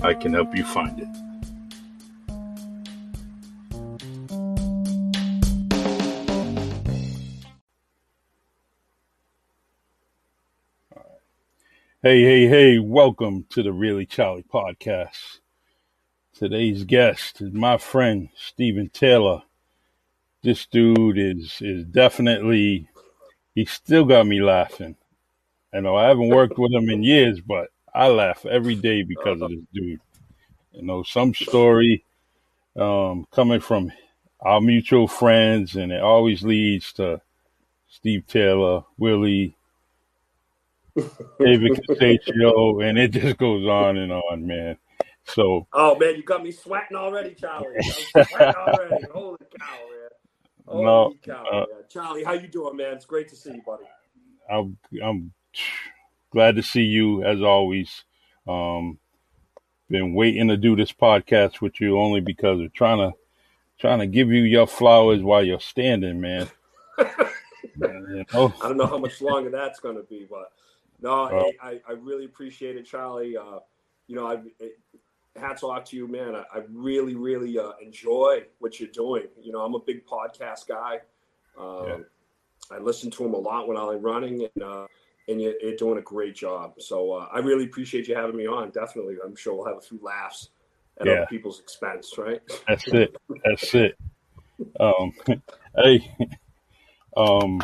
I can help you find it. Hey, hey, hey, welcome to the Really Charlie podcast. Today's guest is my friend Stephen Taylor. This dude is is definitely he still got me laughing. I know I haven't worked with him in years, but I laugh every day because of this dude. You know, some story um, coming from our mutual friends, and it always leads to Steve Taylor, Willie, David Casaccio, and it just goes on and on, man. So, oh man, you got me sweating already, Charlie. I'm sweating already. Holy cow, man! Holy no, cow, uh, man. Charlie, how you doing, man? It's great to see you, buddy. I'm I'm glad to see you as always. Um, been waiting to do this podcast with you only because we're trying to trying to give you your flowers while you're standing, man. Know? I don't know how much longer that's going to be, but no, hey, I, I really appreciate it, Charlie. Uh, you know, I it, hats off to you, man. I, I really, really uh, enjoy what you're doing. You know, I'm a big podcast guy. Um, Yeah. I listen to him a lot when I'm running, and uh, and you're, you're doing a great job. So uh, I really appreciate you having me on. Definitely, I'm sure we'll have a few laughs at Yeah. other people's expense, right? That's it. That's it. Um, hey, um,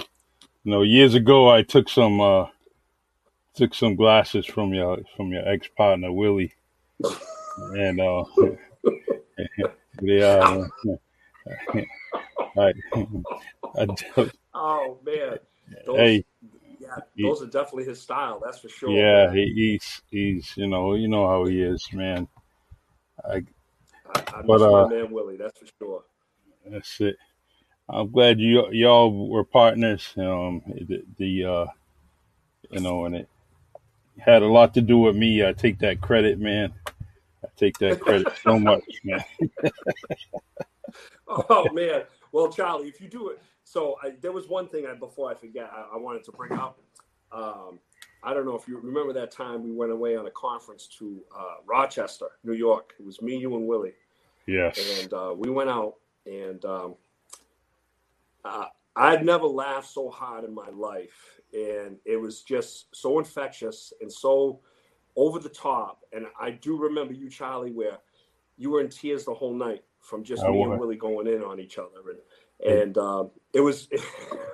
you know, years ago I took some uh, took some glasses from your from your ex partner Willie, and uh, yeah, I, I, Oh man, those, hey, yeah, those are definitely his style. That's for sure. yeah, he, he's he's you know you know how he is, man. I I, I But, miss uh, my man Willie. That's for sure. That's it. I'm glad you y'all were partners. Um, the, the uh, you know, and it had a lot to do with me. I take that credit, man. I take that credit so much, man. Oh man. Well, Charlie, if you do it, so I, there was one thing I before I forget I, I wanted to bring up. Um, I don't know if you remember that time we went away on a conference to uh, Rochester, New York. It was me, you, and Willie, Yes. and uh, we went out, and um, uh, I'd never laughed so hard in my life, and it was just so infectious and so over the top. And I do remember you, Charlie, where you were in tears the whole night from just I me and Willie going in on each other, and and um, it was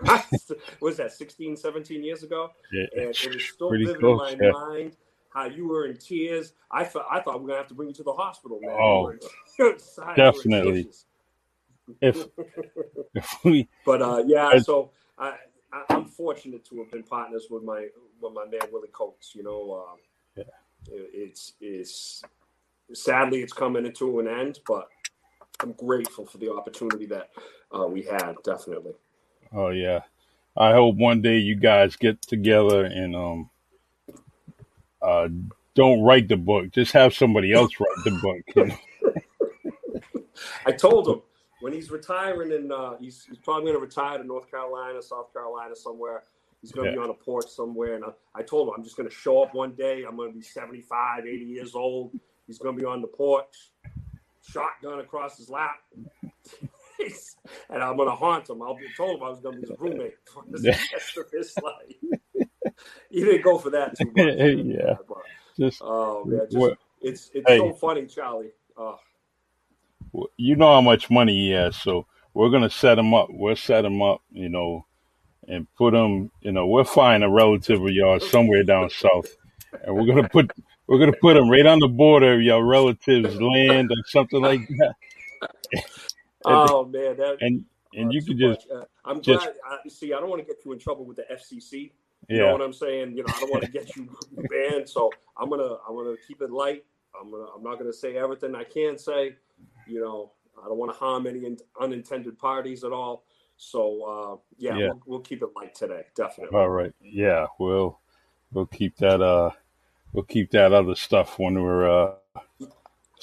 was that 16, 17 years ago, Yeah, and it was still Pretty vivid close, in my yeah. mind. How you were in tears. I thought I thought we are gonna have to bring you to the hospital, man. Oh, You were in- you were inside, you were in definitely. If if we But uh, yeah, I- so I, I'm fortunate to have been partners with my with my man Willie Coates. You know, um, Yeah. it- it's it's sadly it's coming into an end, but I'm grateful for the opportunity that uh, we had. Definitely. oh yeah, I hope one day you guys get together and um uh don't write the book. Just have somebody else write the book. I told him when he's retiring, and uh, he's, he's probably going to retire to North Carolina, South Carolina, somewhere. He's going to Yeah. be on a porch somewhere. And I, I told him, I'm just going to show up one day. I'm going to be 75, 80 years old. He's going to be on the porch, shotgun across his lap. and I'm going to haunt him. I'll be told him I was going to be his roommate for the rest of his life. he didn't go for that too much. Yeah. But, Just oh, man. Just, it's it's hey. so funny, Charlie. Uh, you know how much money he has, so we're gonna set him up. We'll set him up, you know, and put him. You know, we'll find a relative of yours somewhere down south, and we're gonna put we're gonna put them right on the border of your relative's land or something like that. oh man, that, and and you can just. Uh, I'm just, glad. I, see, I don't want to get you in trouble with the FCC. You yeah. know what I'm saying? You know, I don't want to get you banned, so I'm gonna I'm gonna keep it light. I'm gonna I'm not gonna say everything I can say. You know, I don't want to harm any unintended parties at all. So uh, yeah, yeah. We'll, we'll, keep it light today, definitely. All right, yeah, we'll we'll keep that uh we'll keep that other stuff when we're uh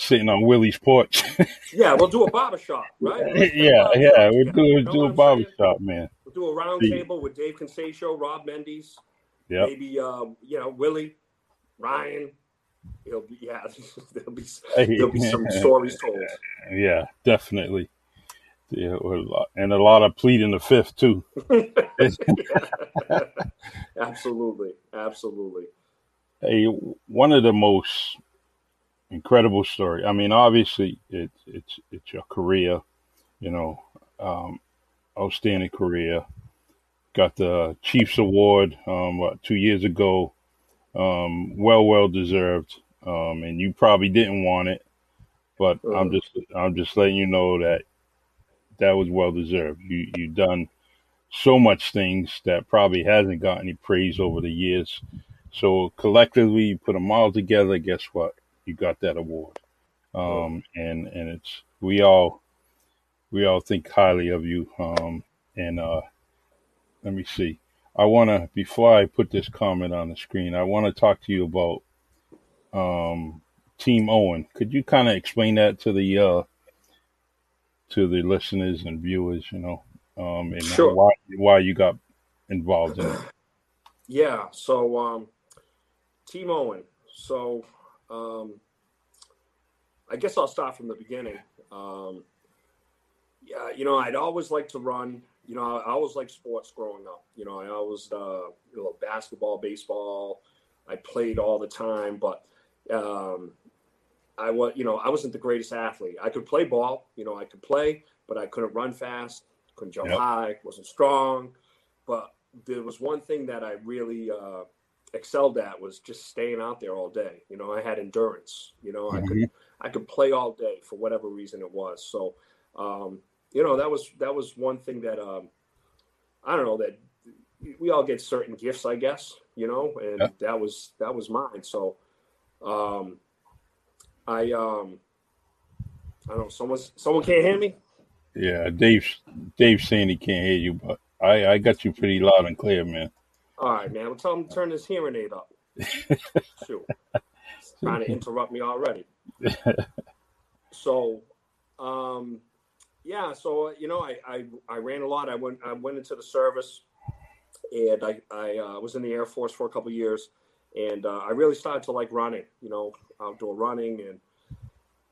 sitting on Willie's porch. yeah, we'll do a barbershop, right? yeah, yeah, we'll do, we'll do a barbershop, man. We'll do a round table with Dave Casaccio, Rob Mendes, yeah, maybe uh, you know Willie, Ryan. It'll be yeah, there'll be there'll be some stories told. Yeah, definitely. Yeah, and a lot of pleading the fifth too. absolutely, absolutely. Hey, one of the most incredible story. I mean, obviously, it's it's it's your career, you know, um, outstanding career. Got the Chiefs Award um, what two years ago. Um, well, well deserved. Um, and you probably didn't want it, but uh, I'm just I'm just letting you know that that was well deserved. You you done so much things that probably hasn't got any praise over the years. So collectively, you put them all together. Guess what? You got that award, um, and and it's we all we all think highly of you. Um, and uh, let me see. I want to before I put this comment on the screen, I want to talk to you about um, Team Owen. Could you kind of explain that to the uh, to the listeners and viewers? You know, um, and sure. why why you got involved in it? Yeah. So um, Team Owen. So um, I guess I'll start from the beginning. Um, yeah, you know, I'd always like to run. You know, I always liked sports growing up. You know, I always, uh, you know, basketball, baseball. I played all the time, but um, I was, you know, I wasn't the greatest athlete. I could play ball. You know, I could play, but I couldn't run fast. Couldn't jump yep. high. wasn't strong. But there was one thing that I really uh, excelled at was just staying out there all day. You know, I had endurance. You know, mm-hmm. I could mm-hmm. I could play all day for whatever reason it was. So, um, you know, that was that was one thing that um, I don't know that we all get certain gifts, I guess. You know, and yeah. that was that was mine. So, um, I um, I don't know. Someone someone can't hear me. Yeah, Dave. Dave's saying he can't hear you, but I I got you pretty loud and clear, man. All right, man. Well, tell him to turn his hearing aid up. Shoot. Trying to interrupt me already. so, um, yeah, so you know, I, I I ran a lot. I went I went into the service, and I I uh, was in the Air Force for a couple years, and uh, I really started to like running. You know, outdoor running, and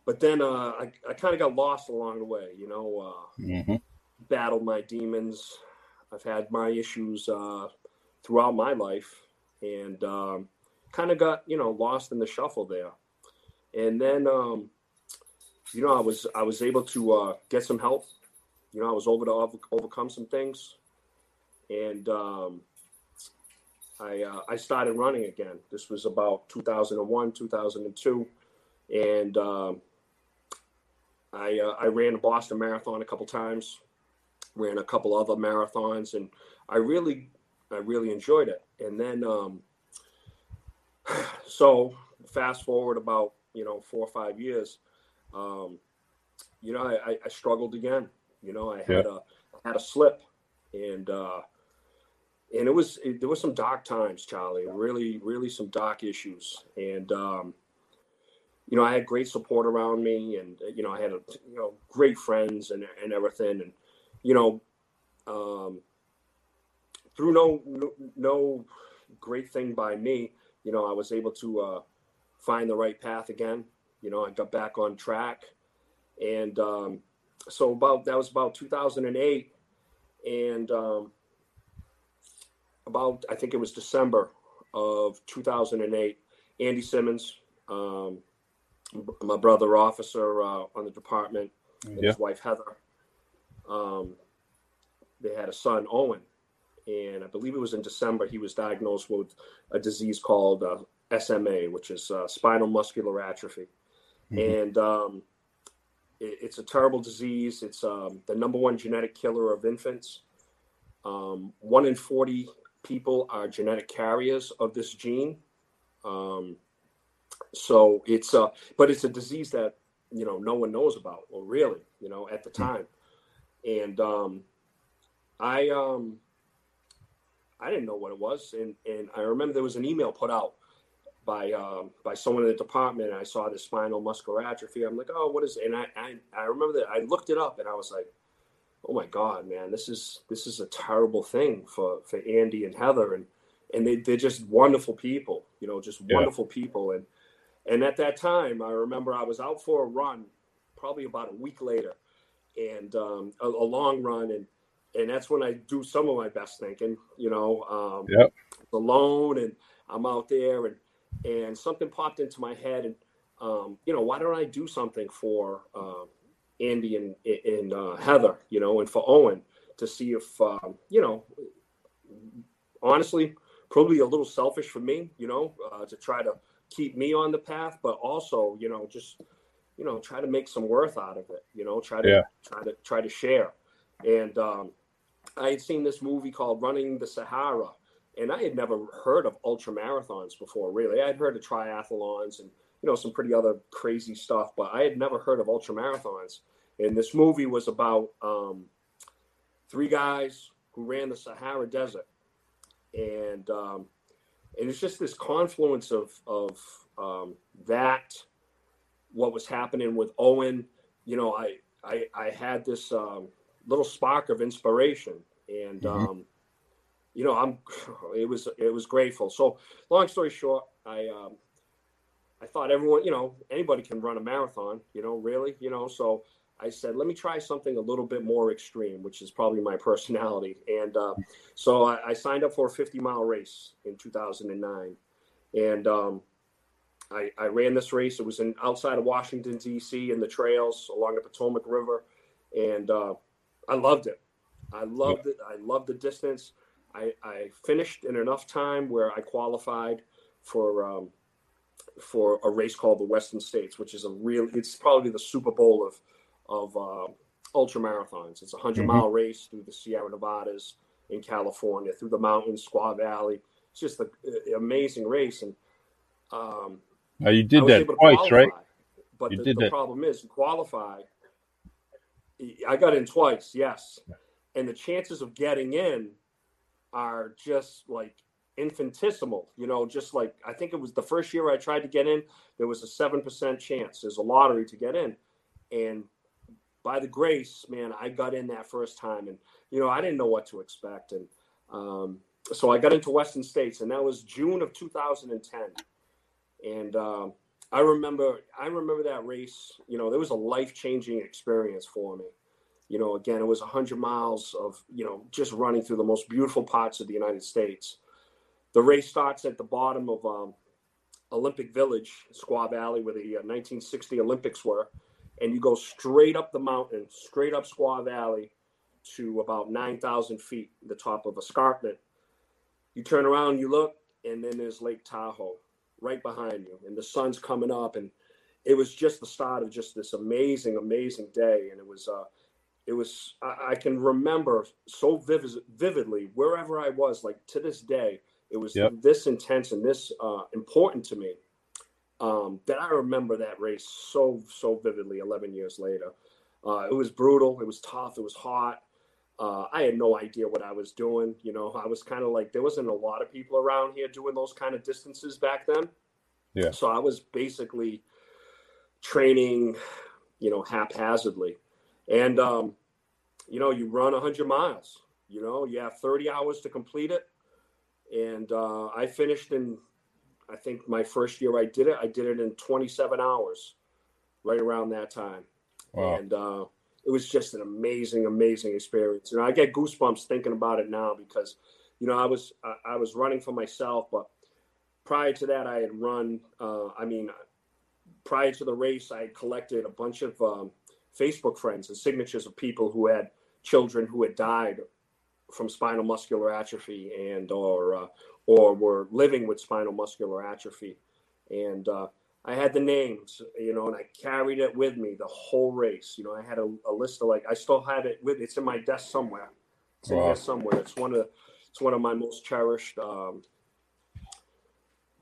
but then uh, I I kind of got lost along the way. You know, uh, mm-hmm. battled my demons. I've had my issues uh, throughout my life and um, kind of got you know lost in the shuffle there. And then um, you know i was i was able to uh, get some help. You know i was able to over, overcome some things. And um, I, uh, I started running again. This was about 2001 2002 and um, I, uh, I ran the boston marathon a couple times ran a couple other marathons and i really I really enjoyed it. And then, um, so fast forward about you know four or five years, um, you know, I, I, struggled again. You know, I had yeah. a had a slip, and uh, and it was it, there was some dark times, Charlie. Really, really some dark issues, and um, you know, I had great support around me, and you know, I had a, you know great friends and and everything, and you know, um, through no, no, no great thing by me, you know, I was able to uh, find the right path again. You know, I got back on track, and um, so about that was about 2008, and um, about I think it was December of 2008. Andy Simmons, um, my brother officer uh, on the department and Yeah. his wife Heather. Um, they had a son Owen, and I believe it was in December he was diagnosed with a disease called uh, SMA, which is uh, spinal muscular atrophy, Mhm. and um, it, it's a terrible disease. It's um, the number one genetic killer of infants. Um, one in forty people are genetic carriers of this gene. Um, so it's uh, but it's a disease that you know no one knows about, or really, you know, at the time. And um, I um, I didn't know what it was, and and I remember there was an email put out by um, by someone in the department. And I saw this spinal muscular atrophy. I'm like, oh, what is? It? And I, I I remember that I looked it up, and I was like, oh my god, man, this is this is a terrible thing for for Andy and Heather, and and they they're just wonderful people, you know, just Yeah. wonderful people, and and at that time, I remember I was out for a run, probably about a week later, and um, a, a long run, and and that's when I do some of my best thinking, you know, um, Yep. alone, and I'm out there, and and something popped into my head, and um, you know, why don't I do something for um, Andy and and uh, Heather, you know, and for Owen to see if um, you know, honestly, probably a little selfish for me, you know, uh, to try to keep me on the path, but also, you know, just you know, try to make some worth out of it, you know, try to Yeah. try to try to share. And um, I had seen this movie called Running the Sahara, and I had never heard of ultra marathons before. Really, I had heard of triathlons and you know some pretty other crazy stuff, but I had never heard of ultra marathons. And this movie was about um, three guys who ran the Sahara Desert, and um, and it's just this confluence of of um, that, what was happening with Owen. You know, I I, I had this um, little spark of inspiration, and Mhm. um, you know, I'm it was it was grateful. So, long story short, I um, I thought everyone, you know, anybody can run a marathon, you know, really, you know. So I said, let me try something a little bit more extreme, which is probably my personality. And uh, so I, I signed up for a 50 mile race in 2009, and um, I, I ran this race. It was in outside of Washington D.C. in the trails along the Potomac River, and uh, I loved it. I loved it. I loved the distance. I, I finished in enough time where I qualified for um, for a race called the Western States, which is a real. It's probably the Super Bowl of of uh, ultra marathons. It's a 100 Mhm. mile race through the Sierra Nevadas in California, through the mountains, Squaw Valley. It's just an amazing race, and um, Now you did that twice, qualify. right? But You the, the problem is, you qualify. I got in twice, yes, and the chances of getting in are just like infinitesimal. You know, just like I think it was the first year I tried to get in, there was a seven percent chance. There's a lottery to get in, and by the grace, man, I got in that first time, and you know, I didn't know what to expect, and um, so I got into Western States, and that was June of 2010, and um, I remember, I remember that race. You know, there was a life changing experience for me. You know, again, it was 100 miles of you know just running through the most beautiful parts of the United States. The race starts at the bottom of um, Olympic Village, Squaw Valley, where the uh, 1960 Olympics were, and you go straight up the mountain, straight up Squaw Valley to about 9,000 feet, the top of escarpment. You turn around, you look, and then there's Lake Tahoe right behind you, and the sun's coming up, and it was just the start of just this amazing, amazing day, and it was. Uh, it was I, I can remember so vivid, vividly wherever I was, like to this day, it was Yep. this intense and this uh, important to me um, that I remember that race so so vividly. Eleven years later, uh, it was brutal. It was tough. It was hot. Uh, I had no idea what I was doing. You know, I was kind of like there wasn't a lot of people around here doing those kind of distances back then. Yeah. So I was basically training, you know, haphazardly, and um, you know, you run 100 miles. You know, you have 30 hours to complete it. And uh, I finished in, I think my first year I did it, I did it in 27 hours, right around that time. Wow. And uh, it was just an amazing, amazing experience. And I get goosebumps thinking about it now because, you know, I was I, I was running for myself, but prior to that, I had run. Uh, I mean, prior to the race, I collected a bunch of um, Facebook friends and signatures of people who had children who had died from spinal muscular atrophy and or uh, or were living with spinal muscular atrophy, and uh, I had the names, you know, and I carried it with me the whole race. You know, I had a, a list of like I still have it with. It's in my desk somewhere. It's wow. in here somewhere. It's one of it's one of my most cherished, um,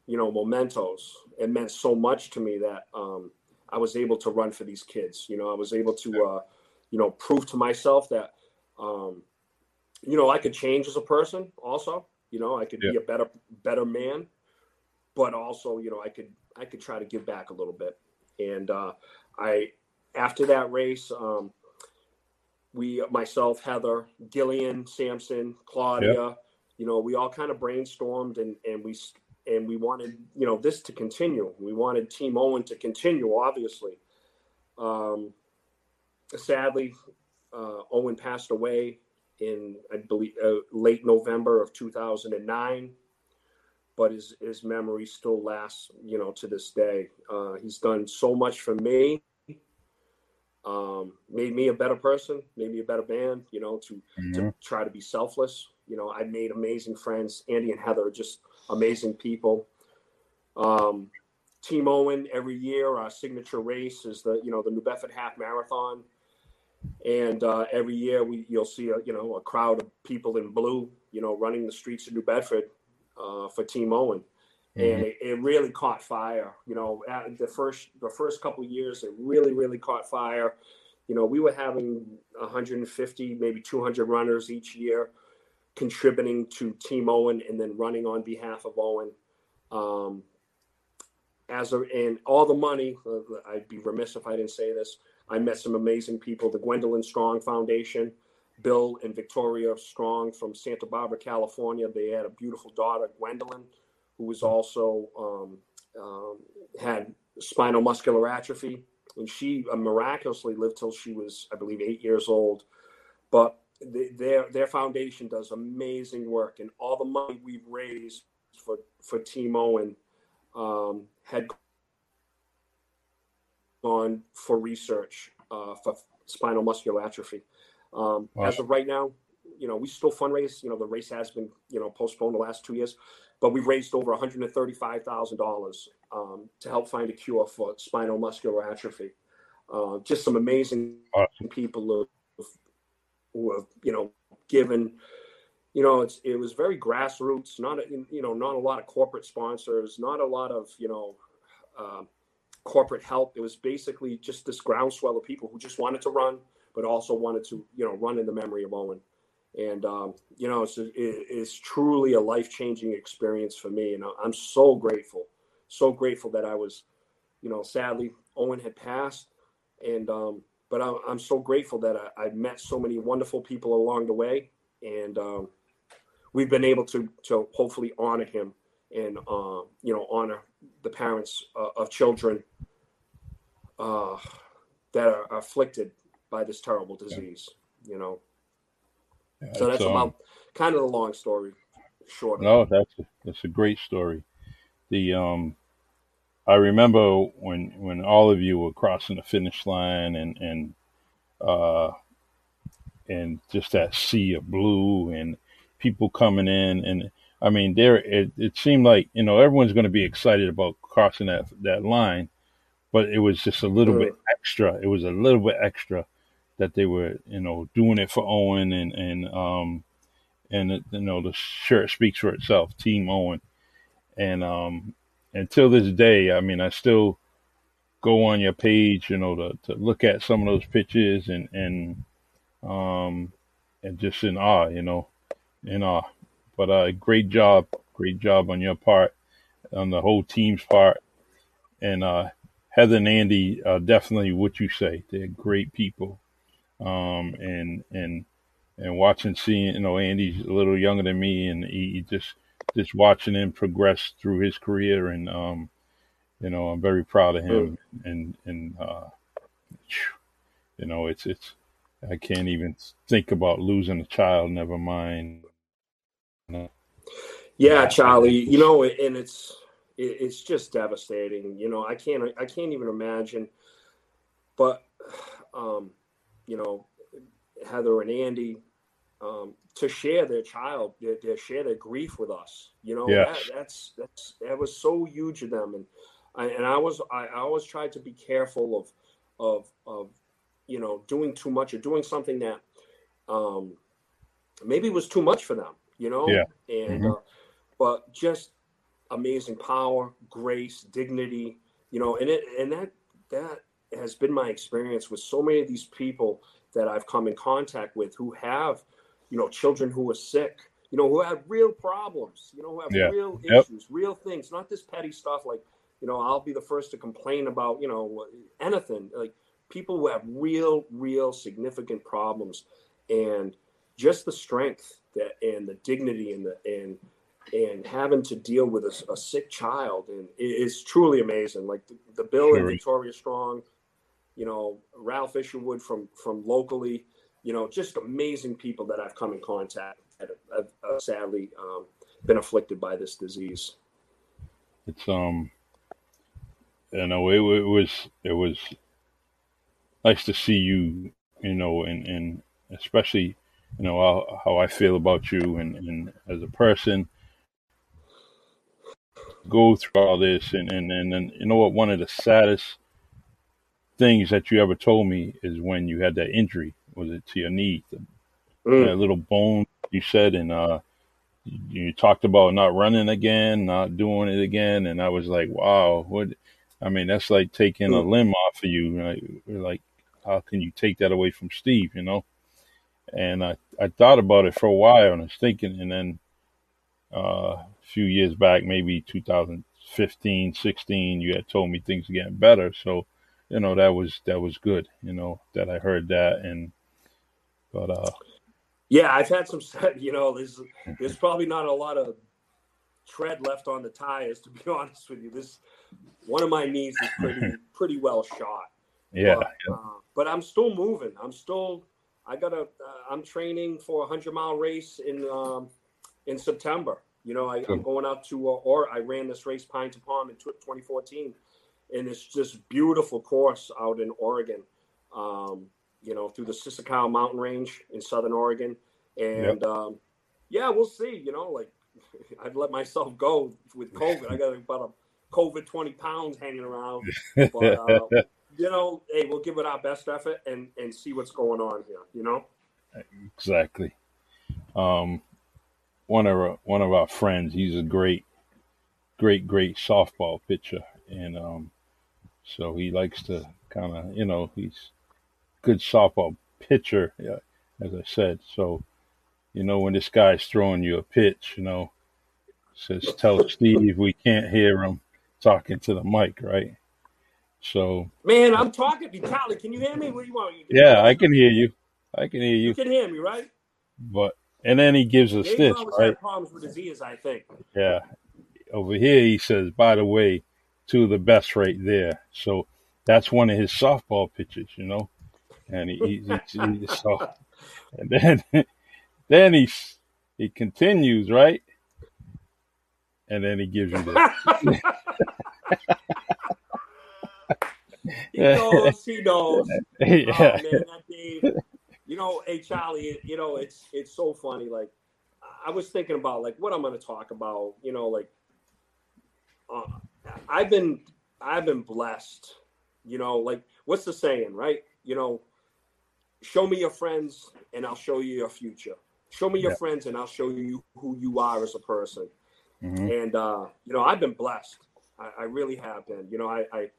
you know, mementos. It meant so much to me that um, I was able to run for these kids. You know, I was able to, uh, you know, prove to myself that, um, you know, I could change as a person. Also, you know, I could yeah. be a better better man, but also, you know, I could I could try to give back a little bit. And uh, I, after that race, um, we, myself, Heather, Gillian, Samson, Claudia, yep. you know, we all kind of brainstormed and, and we, and we wanted, you know, this to continue. We wanted Team Owen to continue, obviously. Um, sadly, uh, Owen passed away in, I believe, uh, late November of 2009 but his his memory still lasts, you know, to this day. Uh, he's done so much for me, um, made me a better person, made me a better man, you know, to mm-hmm. to try to be selfless. You know, I made amazing friends. Andy and Heather are just amazing people. Um, Team Owen every year, our signature race is the you know the New Bedford Half Marathon, and uh, every year we you'll see a you know a crowd of people in blue, you know, running the streets of New Bedford uh, for Team Owen. Mm-hmm. And it, it, really caught fire. You know, the first the first couple years, it really really caught fire. You know, we were having 150, maybe 200 runners each year contributing to Team Owen and then running on behalf of Owen. Um, as a, and all the money, uh, I'd be remiss if I didn't say this. I met some amazing people. The Gwendolyn Strong Foundation, Bill and Victoria Strong from Santa Barbara, California. They had a beautiful daughter, Gwendolyn, who was also um, um, had spinal muscular atrophy, and she uh, miraculously lived till she was, I believe, eight years old. But the, their their foundation does amazing work, and all the money we've raised for for Team Owen um, had gone for research uh, for spinal muscular atrophy. Um, wow. As of right now, you know, we still fundraise. You know, the race has been, you know, postponed the last two years, but we've raised over one hundred and thirty-five thousand um, dollars to help find a cure for spinal muscular atrophy. Uh, just some amazing awesome. people who have, who have, you know, given. You know, it's it was very grassroots. Not a, you know, not a lot of corporate sponsors. Not a lot of you know. Uh, corporate help. It was basically just this groundswell of people who just wanted to run, but also wanted to, you know, run in the memory of Owen. And, um, you know, it's, it's truly a life changing experience for me. And I'm so grateful, so grateful that I was, you know, sadly, Owen had passed. And, um, but I'm, I'm so grateful that I, I met so many wonderful people along the way. And um, we've been able to, to hopefully honor him and, uh, you know, honor the parents uh, of children uh, that are afflicted by this terrible disease. Yeah. You know, yeah, so that's um, about kind of the long story short. No, that's a, that's a great story. The um, I remember when when all of you were crossing the finish line and and uh, and just that sea of blue and people coming in and I mean there it, it seemed like you know everyone's going to be excited about crossing that that line, but it was just a little bit extra. It was a little bit extra that they were, you know, doing it for Owen and and um and you know the shirt speaks for itself, Team Owen, and um until this day, I mean, I still go on your page, you know, to to look at some of those pictures and and um and just in awe, you know, in awe. But uh, great job, great job on your part, on the whole team's part, and uh, Heather and Andy, uh, definitely what you say. They're great people um, and and and watching, seeing you know Andy's a little younger than me, and he, he just just watching him progress through his career, and um, you know I'm very proud of him, and and uh, you know it's it's I can't even think about losing a child, never mind. Yeah, Charlie, you know, and it's it's just devastating. You know, I can't I can't even imagine. But um, you know, Heather and Andy um, to share their child, their, their, share their grief with us. You know, that, that's that's that was so huge of them, and I, and I was I, I always tried to be careful of of of you know doing too much or doing something that um, maybe was too much for them. You know, yeah. and mm-hmm. uh, but just amazing power, grace, dignity. You know, and it and that that has been my experience with so many of these people that I've come in contact with who have, you know, children who are sick, you know, who have real problems, you know, who have yeah. real yep. issues, real things, not this petty stuff like, you know, I'll be the first to complain about, you know, anything like people who have real, real significant problems and just the strength that and the dignity and the and and having to deal with a, a sick child and it is truly amazing. Like the, the Bill and Victoria Strong, you know, Ralph Isherwood from from locally, you know, just amazing people that I've come in contact that have, have sadly um, been afflicted by this disease. It's um, you know, it, it was it was nice to see you, you know, and and especially, you know, how, how I feel about you and, and as a person go through all this and, and, and, and you know what one of the saddest things that you ever told me is when you had that injury. Was it to your knee? The, mm. That little bone you said, and uh, you, you, talked about not running again, not doing it again, and I was like, wow, what? I mean, that's like taking mm. a limb off of you. Like, like, how can you take that away from Steve? You know? And I I thought about it for a while, and I was thinking, and then uh, few years back, maybe 2015, 16, you had told me things are getting better, so you know that was that was good you know that i heard that and but uh yeah i've had some you know there's there's probably not a lot of tread left on the tires to be honest with you. This one of my knees is pretty pretty well shot. Yeah. But, yeah. Uh, but i'm still moving. I'm still i got a am uh, training for a 100 mile race in um in september you know I, am going out to uh, or i ran this race pine to palm in 2014 and it's just beautiful course out in Oregon. Um, you know, through the Siskiyou Mountain Range in Southern Oregon, and yep. um, yeah, we'll see. You know, like I'd let myself go with COVID. I got about a COVID twenty pounds hanging around, but uh, you know, hey, we'll give it our best effort and and see what's going on here. You know, exactly. Um, one of our, one of our friends, he's a great, great, great softball pitcher, and um, so he likes to kind of, you know, he's good softball pitcher, yeah, as I said. So, you know, when this guy's throwing you a pitch, you know, says, tell Steve we can't hear him talking to the mic, right? So, man, I'm talking. To Charlie, can you hear me? What do you want? yeah, I can hear you. I can hear you. You can hear me, right? But and then he gives a stitch, right? problems with his ears, I think. Yeah. Over here, he says, by the way, two of the best right there. So that's one of his softball pitches, you know. And he, he, he so, and then then he he continues right, and then he gives you this. he knows. He knows. Yeah. Oh, man, you know, hey Charlie, you know, it's it's so funny. Like, I was thinking about like what I'm going to talk about. You know, like, uh, I've been I've been blessed. You know, like what's the saying, right? You know, show me your friends and I'll show you your future. Show me your yeah. friends and I'll show you who you are as a person. Mm-hmm. And uh, you know, I've been blessed. I, I really have been. You know, I, I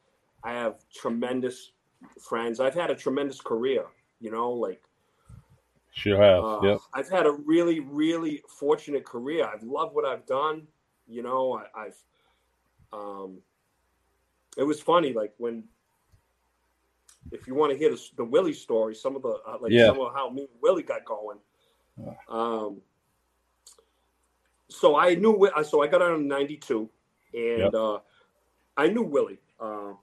I have tremendous friends. I've had a tremendous career. You know, like sure have. Uh, yep. I've had a really, really fortunate career. I've loved what I've done. You know, I, I've um, it was funny, like when if you want to hear the, the Willie story, some of the uh, like yeah. some of how me and Willie got going. Um, so I knew so I got on in '92, and yep. uh, I knew Willie, uh,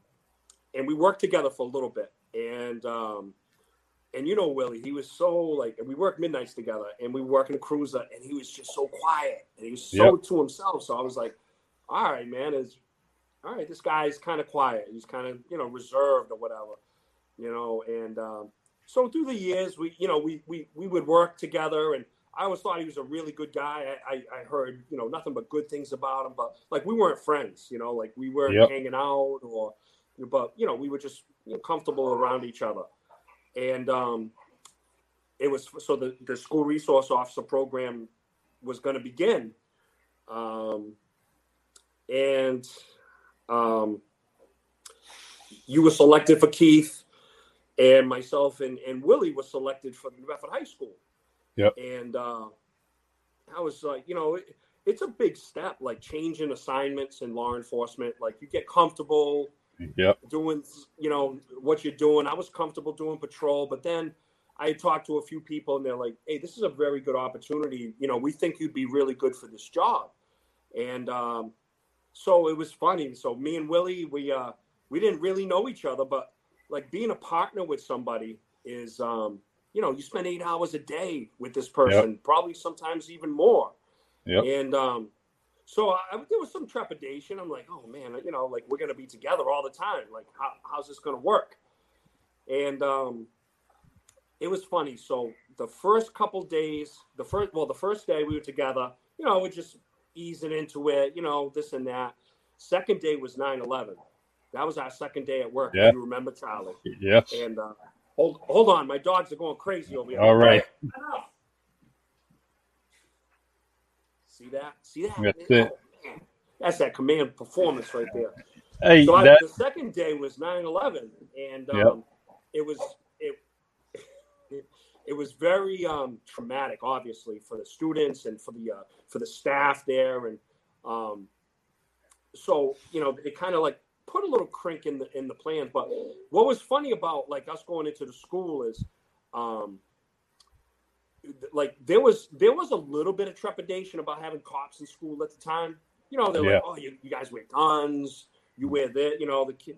and we worked together for a little bit, and um, and you know Willie, he was so like, and we worked midnights together, and we worked in a cruiser, and he was just so quiet, and he was so yep. to himself. So I was like, all right, man, is all right, this guy's kind of quiet. He's kind of you know reserved or whatever, you know. And um, so through the years, we you know we we we would work together, and I always thought he was a really good guy. I I, I heard you know nothing but good things about him, but like we weren't friends, you know, like we weren't yep. hanging out or, but you know we were just you know, comfortable around each other, and um, it was so the the school resource officer program was going to begin. Um, and um, you were selected for Keith, and myself and, and Willie was selected for New Bedford High School. Yep. And uh, I was like, you know, it, it's a big step, like changing assignments in law enforcement. Like you get comfortable yep. doing, you know, what you're doing. I was comfortable doing patrol, but then I talked to a few people and they're like, hey, this is a very good opportunity. You know, we think you'd be really good for this job. And um, so it was funny. So me and Willie, we uh, we didn't really know each other, but like being a partner with somebody is, um, you know, you spend eight hours a day with this person, yep. probably sometimes even more. Yep. And um, so I, there was some trepidation. I'm like, oh man, you know, like we're gonna be together all the time. Like, how, how's this gonna work? And um, it was funny. So the first couple days, the first well, the first day we were together, you know, we're just easing into it, you know, this and that. Second day was 9-11. That was our second day at work. Yeah. You remember Charlie? Yes. And uh, hold hold on, my dogs are going crazy over here. All right. See that? See that? That's it. Oh, That's that command performance right there. Hey, so that... I, the second day was 9-11, and um, yep. it was it it was very um, traumatic, obviously, for the students and for the uh, for the staff there, and um, so you know it kind of like put a little crink in the in the plans. But what was funny about like us going into the school is, um, like there was there was a little bit of trepidation about having cops in school at the time. You know, they're yeah. like, oh, you, you guys wear guns, you wear that, you know, the kid.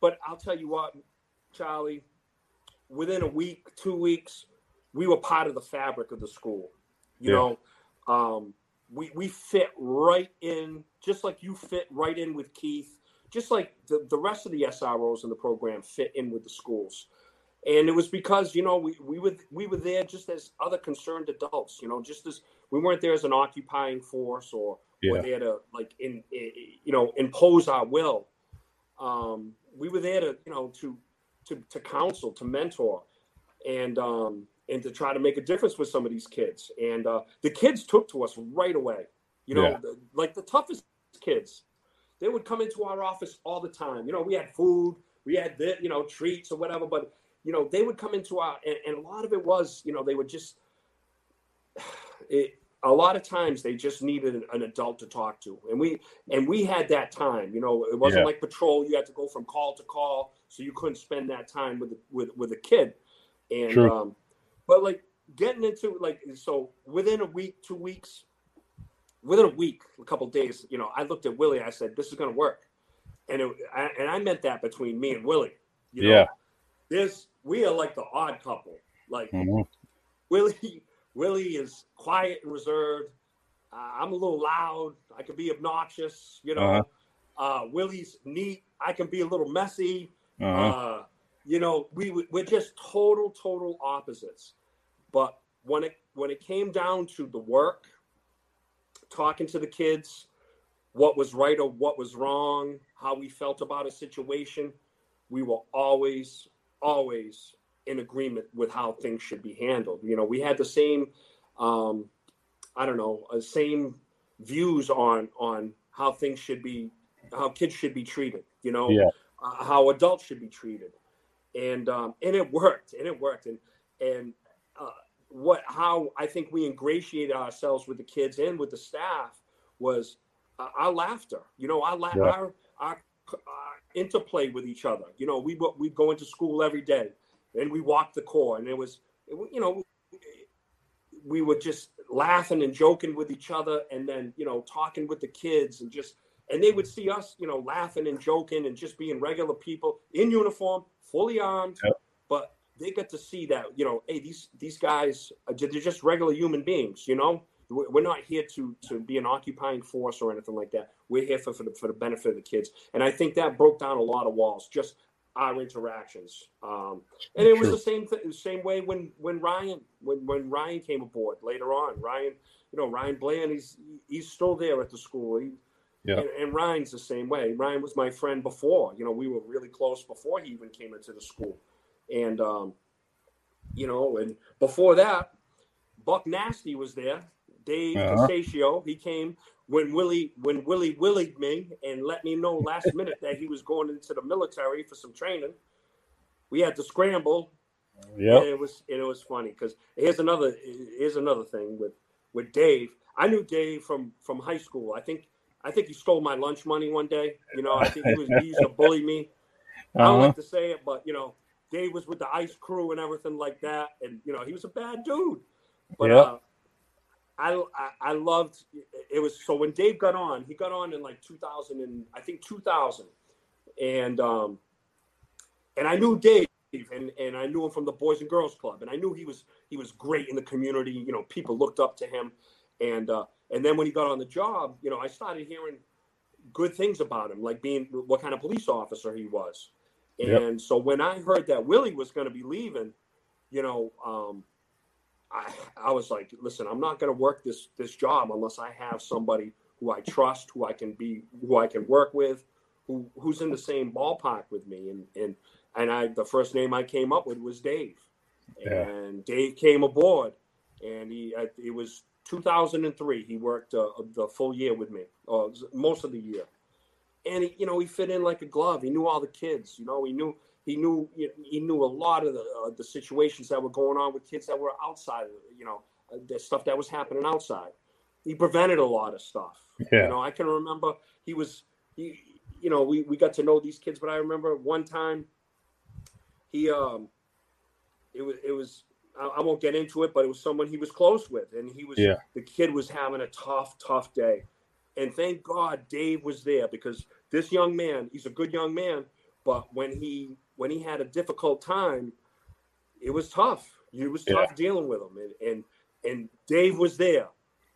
But I'll tell you what, Charlie, within a week, two weeks, we were part of the fabric of the school. You yeah. know, um, we we fit right in, just like you fit right in with Keith, just like the, the rest of the SROs in the program fit in with the schools. And it was because you know we, we were we were there just as other concerned adults. You know, just as we weren't there as an occupying force or, yeah. or there to like in, in, you know impose our will. Um, we were there to you know to to to counsel, to mentor, and um, and to try to make a difference with some of these kids. And uh, the kids took to us right away. You know, yeah. the, like the toughest kids, they would come into our office all the time. You know, we had food, we had the, you know treats or whatever, but you know they would come into our and, and a lot of it was you know they would just it, a lot of times they just needed an, an, adult to talk to and we and we had that time you know it wasn't yeah. like patrol you had to go from call to call so you couldn't spend that time with with with a kid and um, but like getting into like so within a week, two weeks, within a week, a couple days, you know, I looked at Willie. I said, "This is going to work," and it, I, and I meant that between me and Willie. You know, yeah. This we are like the odd couple. Like mm-hmm. Willie, Willie is quiet and reserved. Uh, I'm a little loud. I can be obnoxious. You know, uh-huh. uh, Willie's neat. I can be a little messy. Uh-huh. Uh, you know, we we're just total total opposites. But when it when it came down to the work, talking to the kids, what was right or what was wrong, how we felt about a situation, we were always always in agreement with how things should be handled. You know, we had the same um, I don't know, uh, same views on on how things should be how kids should be treated, you know, yeah. uh, how adults should be treated and um, and it worked, and it worked, and and uh, what how I think we ingratiated ourselves with the kids and with the staff was uh, our laughter. You know, our, la- yeah. our, our our interplay with each other. You know, we we go into school every day, and we walk the core, and it was you know we were just laughing and joking with each other, and then you know talking with the kids and just and they would see us, you know, laughing and joking and just being regular people in uniform, fully armed, yep. but they get to see that you know, hey, these these guys they're just regular human beings, you know. We're not here to to be an occupying force or anything like that. We're here for for the, for the benefit of the kids, and I think that broke down a lot of walls. Just our interactions, um, and it was the same th- same way when when Ryan when when Ryan came aboard later on. Ryan, you know, Ryan Bland, he's he's still there at the school. He, yeah. And, and, Ryan's the same way. Ryan was my friend before. You know, we were really close before he even came into the school. And um, you know, and before that, Buck Nasty was there. Dave uh he came when Willie when Willie willied me and let me know last minute that he was going into the military for some training. We had to scramble. Yeah, it was it was funny because here's another here's another thing with with Dave. I knew Dave from from high school. I think I think he stole my lunch money one day. You know, I think he was he used to bully me. Uh-huh. I don't like uh-huh. to say it, but you know, Dave was with the ice crew and everything like that, and you know he was a bad dude. But yep. uh, I, I, I loved it was so when Dave got on, he got on in like 2000 and I think 2000, and um, and I knew Dave and and I knew him from the Boys and Girls Club, and I knew he was he was great in the community. You know, people looked up to him, and uh, and then when he got on the job, you know, I started hearing good things about him, like being what kind of police officer he was. And yep. so when I heard that Willie was going to be leaving, you know, um, I, I was like, listen, I'm not going to work this this job unless I have somebody who I trust, who I can be, who I can work with, who who's in the same ballpark with me. And and and I, the first name I came up with was Dave, yeah. and Dave came aboard, and he it was 2003. He worked uh, the full year with me, uh, most of the year and he, you know he fit in like a glove. He knew all the kids. You know, he knew he knew he knew a lot of the uh, the situations that were going on with kids that were outside. You know, uh, the stuff that was happening outside. He prevented a lot of stuff. Yeah. You know, I can remember he was he. You know, we we got to know these kids, but I remember one time he um it was it was I, won't get into it, but it was someone he was close with, and he was yeah. the kid was having a tough, tough day, and thank God Dave was there because this young man, he's a good young man, but when he when he had a difficult time, it was tough. It was tough yeah. dealing with him, and and and Dave was there,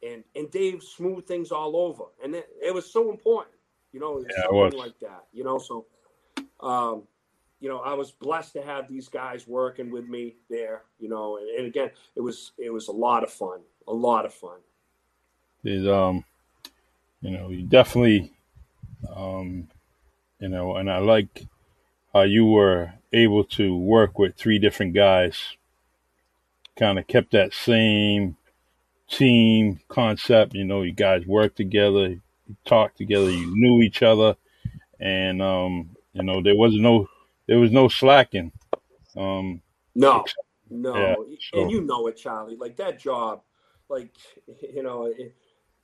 and and Dave smoothed things all over, and it, it was so important, you know, yeah, something like that, you know. So, um, you know, I was blessed to have these guys working with me there, you know, and, and again, it was it was a lot of fun, a lot of fun. Is um you know, you definitely, um, you know, and I like how you were able to work with three different guys, kind of kept that same team concept. You know, you guys worked together, you talked together, you knew each other, and um, you know, there was no there was no slacking. Um, no, no, yeah, so. and you know it, Charlie. Like that job, like you know. It,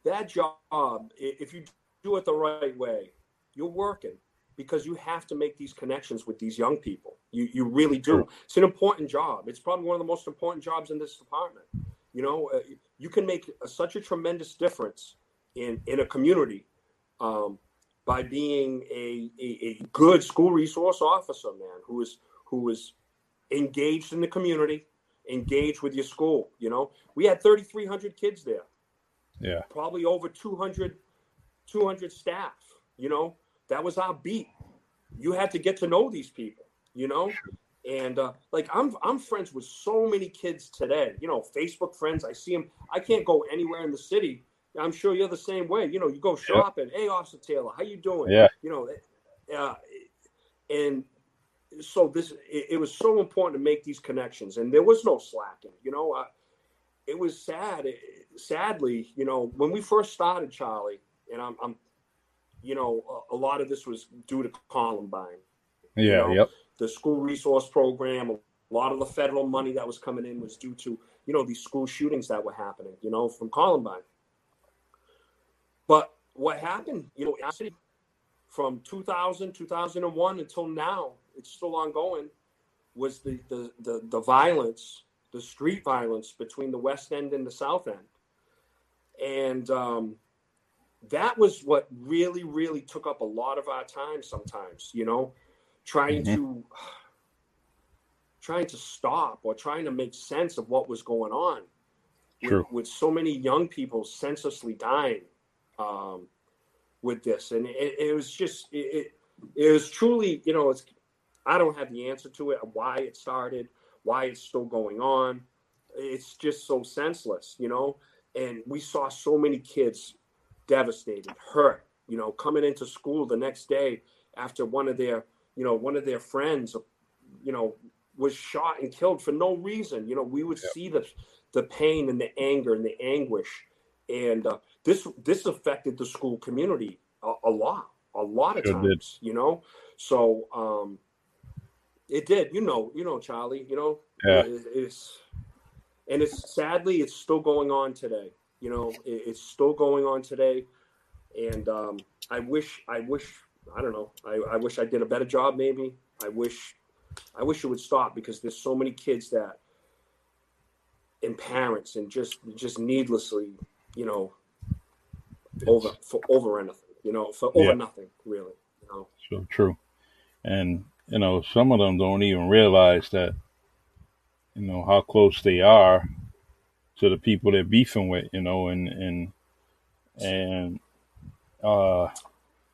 that job, if you do it the right way, you're working because you have to make these connections with these young people. You you really do. It's an important job. It's probably one of the most important jobs in this department. You know, uh, you can make a, such a tremendous difference in in a community um, by being a, a, a good school resource officer, man, who is who is engaged in the community, engaged with your school. You know, we had 3,300 kids there. Yeah. Probably over 200, 200 staff. You know, that was our beat. You had to get to know these people, you know? And uh, like I'm I'm friends with so many kids today. You know, Facebook friends. I see them. I can't go anywhere in the city. I'm sure you're the same way. You know, you go shopping. Hey, Austin Taylor, how you doing? Yeah. You know, uh, and so this it, it, was so important to make these connections, and there was no slacking. You know, uh, it was sad. It, sadly, you know, when we first started, Charlie, and I'm, I'm you know, a, a, lot of this was due to Columbine. Yeah. You know, yep. The school resource program, a lot of the federal money that was coming in was due to, you know, these school shootings that were happening, you know, from Columbine. But what happened, you know, actually from 2000, 2001 until now, it's still ongoing, was the, the, the, the violence, the street violence between the West End and the South End and um, that was what really really took up a lot of our time sometimes you know trying mm-hmm. to trying to stop or trying to make sense of what was going on with, with so many young people senselessly dying um, with this, and it, it was just it, it, it was truly you know it's I don't have the answer to it why it started, why it's still going on. It's just so senseless, you know. And we saw so many kids devastated, hurt, you know, coming into school the next day after one of their, you know, one of their friends, you know, was shot and killed for no reason. You know, we would see the the pain and the anger and the anguish, and uh, this this affected the school community a, a lot, a lot of Sure did. times. You know, so um, it did. You know, you know, Charlie. You know, Yeah. it- it's and it's sadly it's still going on today. You know, it, it's still going on today, and um, I wish I wish I don't know. I, I wish I did a better job. Maybe I wish I wish it would stop because there's so many kids that and parents and just just needlessly, you know, over for over anything. You know, for over Yeah. nothing really. You know. So true. And, you know, some of them don't even realize that, you know, how close they are to the people they're beefing with, you know, and, and, and, uh,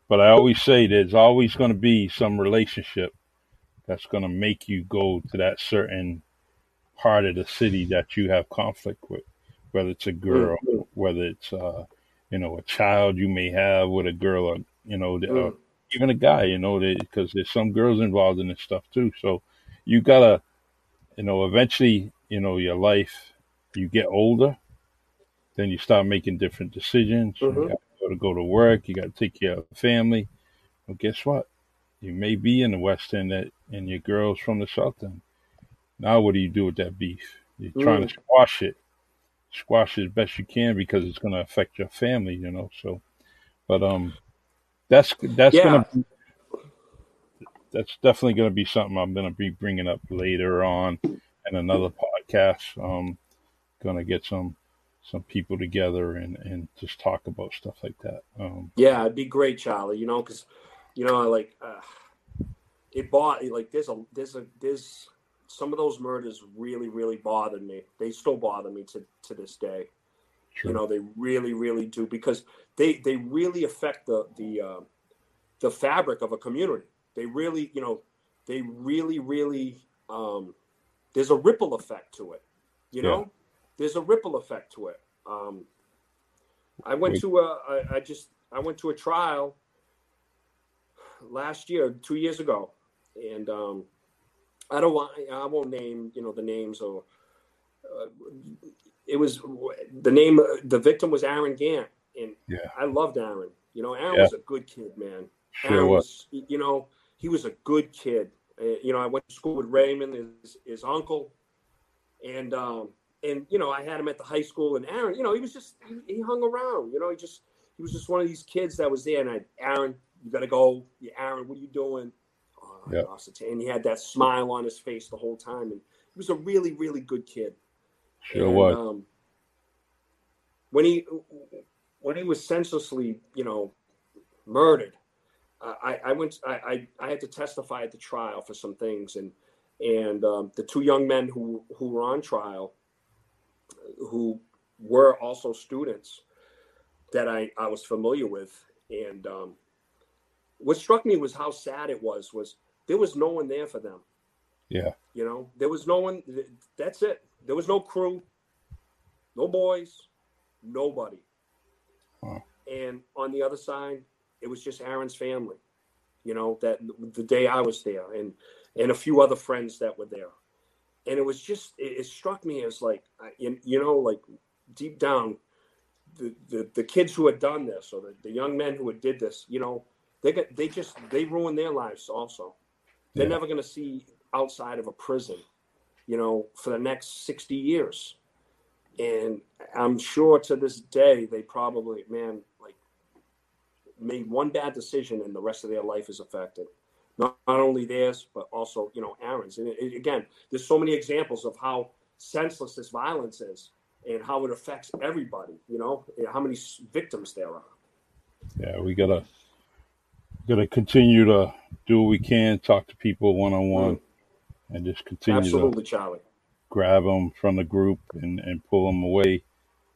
but I always say there's always going to be some relationship that's going to make you go to that certain part of the city that you have conflict with, whether it's a girl, whether it's, uh, you know, a child you may have with a girl or, you know, the- uh, Mm. even a guy, you know, because there's some girls involved in this stuff too. So you gotta, you know, eventually, you know, your life, you get older, then you start making different decisions. Mhm. You got to go to work. You got to take care of the family. Well, guess what? You may be in the West End that, and your girl's from the South End. Now, what do you do with that beef? You're trying to squash it, squash it as best you can because it's going to affect your family, you know. So, but um, that's that's Yeah. gonna be, that's definitely gonna be something I'm gonna be bringing up later on in another podcast. Um, gonna get some some people together and and just talk about stuff like that. Um, Yeah, it'd be great, Charlie. You know, because you know, like uh, it bought like there's a there's a there's some of those murders really really bothered me. They still bother me to to this day. true. You know, they really really do because they they really affect the the uh, the fabric of a community. They really you know they really really um, there's a ripple effect to it. You know, Yeah. There's a ripple effect to it. Um, I went to a I, I just I went to a trial last year, two years ago, and um, I don't want I won't name you know the names or uh, it was the name the victim was Aaron Gant, and Yeah. I loved Aaron. You know, Aaron Yeah. was a good kid, man. Sure Aaron was. was, you know, he was a good kid. Uh, you know, I went to school with Raymond, his, his uncle, and um, and you know, I had him at the high school. And Aaron, you know, he was just he, he hung around. You know, he just he was just one of these kids that was there. And I, Aaron, you got to go. Yeah, Aaron, what are you doing? Oh, Yeah. And he had that smile on his face the whole time. And he was a really, really good kid. Sure And, was. Um, when he when he was senselessly, you know, murdered, I, I went. I, I I had to testify at the trial for some things, and and um, the two young men who who were on trial, who were also students that I I was familiar with, and um, what struck me was how sad it was. Was there was no one there for them. Yeah. You know, there was no one. That's it. There was no crew, no boys, nobody. Wow. And on the other side, it was just Aaron's family. You know that the day I was there, and and a few other friends that were there, and it was just it, it struck me as like you, you know like deep down, the, the the kids who had done this or the, the young men who had did this, you know, they got they just they ruined their lives also. They're Yeah. never going to see outside of a prison, you know, for the next 60 years. And I'm sure to this day, they probably, man, like made one bad decision and the rest of their life is affected. Not, not only theirs, but also, you know, Aaron's. And it, it- again, there's so many examples of how senseless this violence is and how it affects everybody, you know, how many victims there are. Yeah, we gotta gotta continue to do what we can, talk to people one on one, and just continue to Absolutely, Charlie. grab them from the group and, and pull them away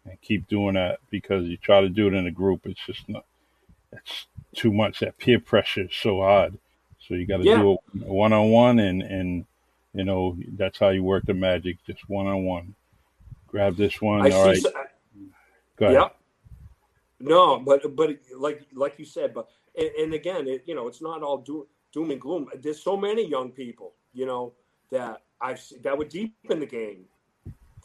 and keep doing that because you try to do it in a group, it's just not. It's too much. That peer pressure is so hard. So you got to Yeah. do it one on one, and and you know that's how you work the magic, just one on one. Grab this one. I All right, go ahead. Yep. No, but but like like you said, but and, and again, it, you know, it's not all doom, doom and gloom. There's so many young people, you know, that I've that were deep in the game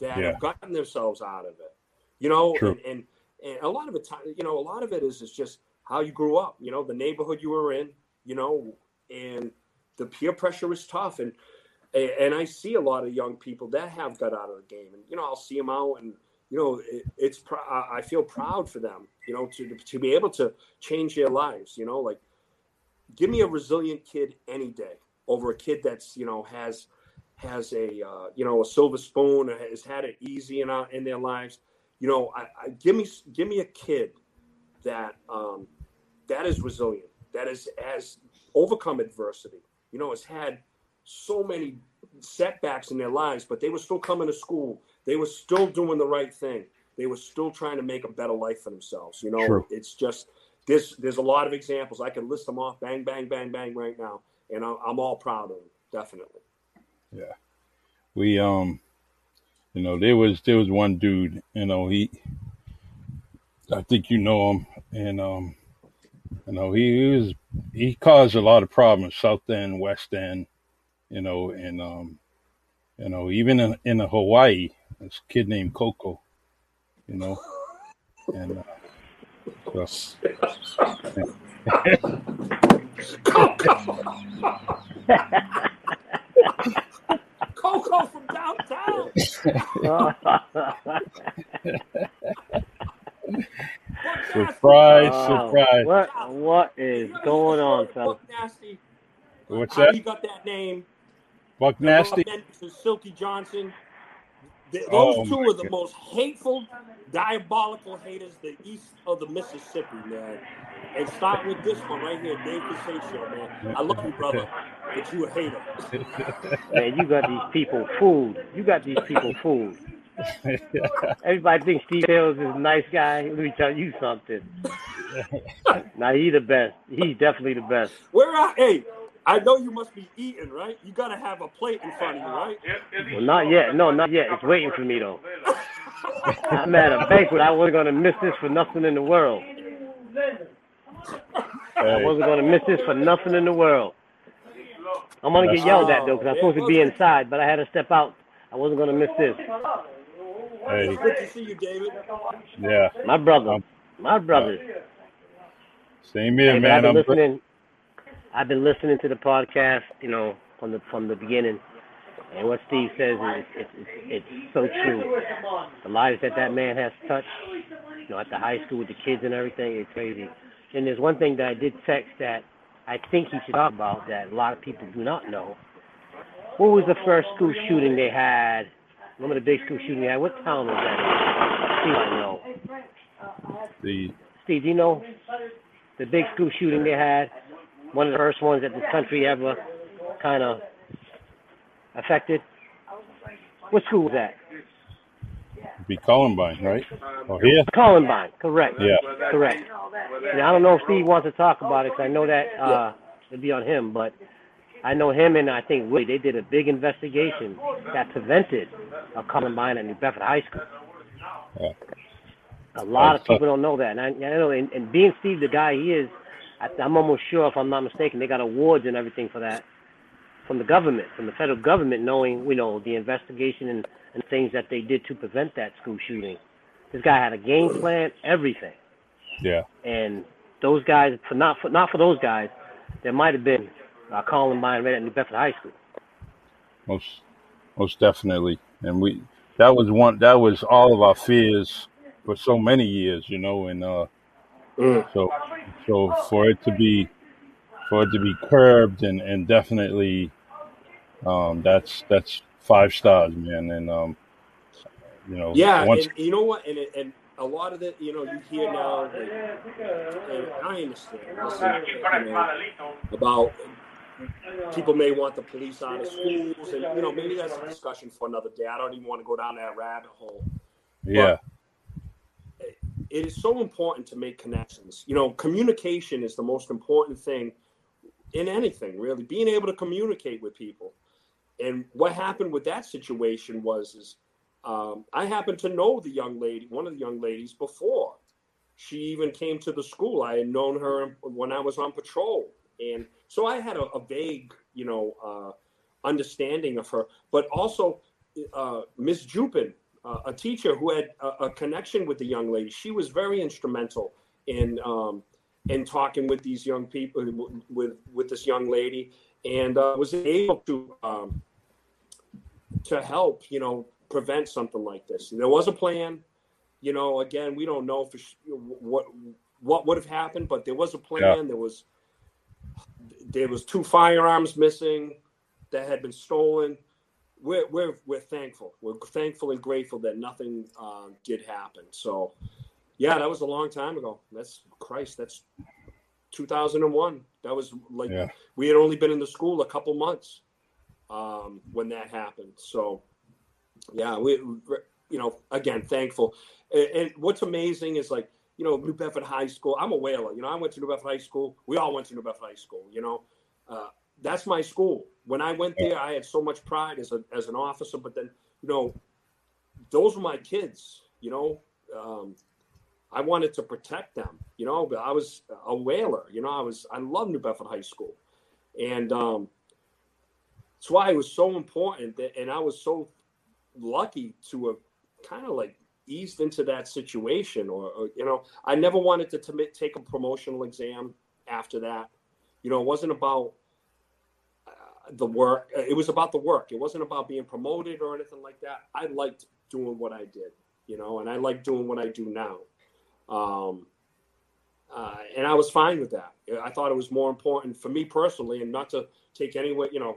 that Yeah. have gotten themselves out of it, you know, True. and, and and a lot of it, you know, a lot of it is is just how you grew up, you know, the neighborhood you were in, you know, and the peer pressure is tough, and and I see a lot of young people that have got out of the game, and you know, I'll see them out and you know, it, it's pr- I feel proud for them, you know, to to be able to change their lives. You know, like give me a resilient kid any day over a kid that's you know has has a uh, you know a silver spoon or has had it easy in our, in their lives. You know, I, I give me give me a kid that um, that is resilient, that is has overcome adversity. You know, has had so many setbacks in their lives, but they were still coming to school. They were still doing the right thing. They were still trying to make a better life for themselves. You know, True. it's just there's there's a lot of examples. I can list them off, bang, bang, bang, bang, right now, and I'm, I'm all proud of them. Definitely. Yeah, we um you know there was there was one dude you know he i think you know him and um you know he, he was he caused a lot of problems south end west end you know and um you know even in in hawaii this kid named coco you know and uh, so, Coco from downtown. surprise Wow. surprise What what is going on, fella? Buck Nasty. what's How that he got that name? buck nasty Buck Nasty, Silky Johnson. Th- oh Those Oh, two my are the God. most hateful, diabolical haters the east of the Mississippi, man. And start with this one right here, Dave Casaccio, man. I love you, brother, but you a hater. Man, you got these people fooled. You got these people fooled. Everybody thinks Steve Taylor's is a nice guy. Let me tell you something. now he the best. He's definitely the best. Where I hey, I know you must be eating, right? You gotta have a plate in front of you, right? Well, not yet. No, not yet. It's waiting for me though. I'm at a banquet. I wasn't gonna miss this for nothing in the world. I wasn't gonna miss this for nothing in the world. I'm gonna get yelled at though because I'm supposed to be inside, but I had to step out. I wasn't gonna miss this. Hey, Good to see you, David. yeah, My brother, Um, my brother. same here, Hey, man. I've been I'm listening. I've been listening to the podcast, you know, from the from the beginning, and what Steve says is it's, it's, it's so true. The lives that that man has touched, you know, at the high school with the kids and everything, it's crazy. And there's one thing that I did text that I think he should talk about that a lot of people do not know. What was the first school shooting they had? Remember the big school shooting they had? What town was that in? Steve, I know. the Steve, do you know the big school shooting they had? One of the first ones that this country ever kind of affected. What school was that? be Columbine, right? Oh, here? Columbine, correct. Yeah. Correct. Now, I don't know if Steve wants to talk about it because I know that uh, it'd be on him, but I know him and I think Willie, they did a big investigation that prevented a Columbine at New Bedford High School. Yeah. A lot of people don't know that. And I, I know, and, and being Steve the guy he is, I, I'm almost sure, if I'm not mistaken, they got awards and everything for that from the government, from the federal government, knowing, you know, the investigation and, and things that they did to prevent that school shooting. This guy had a game plan, everything Yeah. and those guys for not for not for those guys, there might have been uh, Columbine right at New Bedford High School. most most definitely and we that was one that was all of our fears for so many years you know and uh Mm. so so for it to be for it to be curbed and and definitely um that's that's five stars man and um you know Yeah, once and you know what? And and a lot of the you know you hear now, and I understand listen, you know, about people may want the police out of schools, and you know maybe that's a discussion for another day. I don't even want to go down that rabbit hole. yeah it is so important to make connections. You know, communication is the most important thing in anything, really. Being able to communicate with people. And what happened with that situation was, is um, I happened to know the young lady, one of the young ladies, before she even came to the school. I had known her when I was on patrol, and so I had a, a vague, you know, uh, understanding of her. But also, uh, Miss Jupin, uh, a teacher who had a, a, connection with the young lady, she was very instrumental in um, in talking with these young people, with with this young lady, and uh, was able to um, to help, you know, prevent something like this. There was a plan. You know, again, we don't know for what what would have happened, but there was a plan. Yeah. There was there was two firearms missing that had been stolen. We're we're we're thankful. We're thankful and grateful that nothing uh, did happen. So, yeah, that was a long time ago. That's Christ. That's 2001. That was like yeah. we had only been in the school a couple months um, when that happened. So, yeah, we, you know, again, thankful. And, and, what's amazing is like, you know, New Bedford High School. I'm a whaler. You know, I went to New Bedford High School. We all went to New Bedford High School. You know, uh, that's my school. When I went there, I had so much pride as a as an officer. But then, you know, those were my kids. You know, um, I wanted to protect them. You know, but I was a whaler. You know, I was I love New Bedford High School, and um, that's why it was so important that, and I was so lucky to have kind of like eased into that situation or, or you know i never wanted to t- take a promotional exam after that. You know it wasn't about uh, the work it was about the work. It wasn't about being promoted or anything like that. I liked doing what i did you know and i like doing what i do now. Um, uh, and i was fine with that. I thought it was more important for me personally and not to take any way you know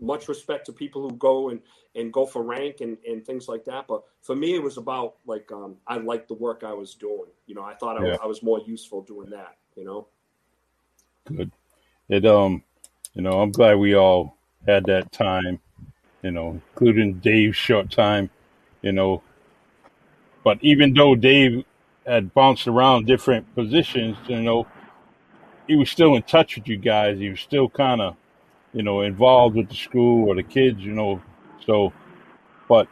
much respect to people who go and, and go for rank and, and things like that. But for me, it was about like, um, I liked the work I was doing. You know, I thought I, yeah. was, I was more useful doing that, you know? Good. It, um, you know, I'm glad we all had that time, you know, including Dave's short time, you know, but even though Dave had bounced around different positions, you know, he was still in touch with you guys. He was still kind of, you know, involved with the school or the kids, you know. So, but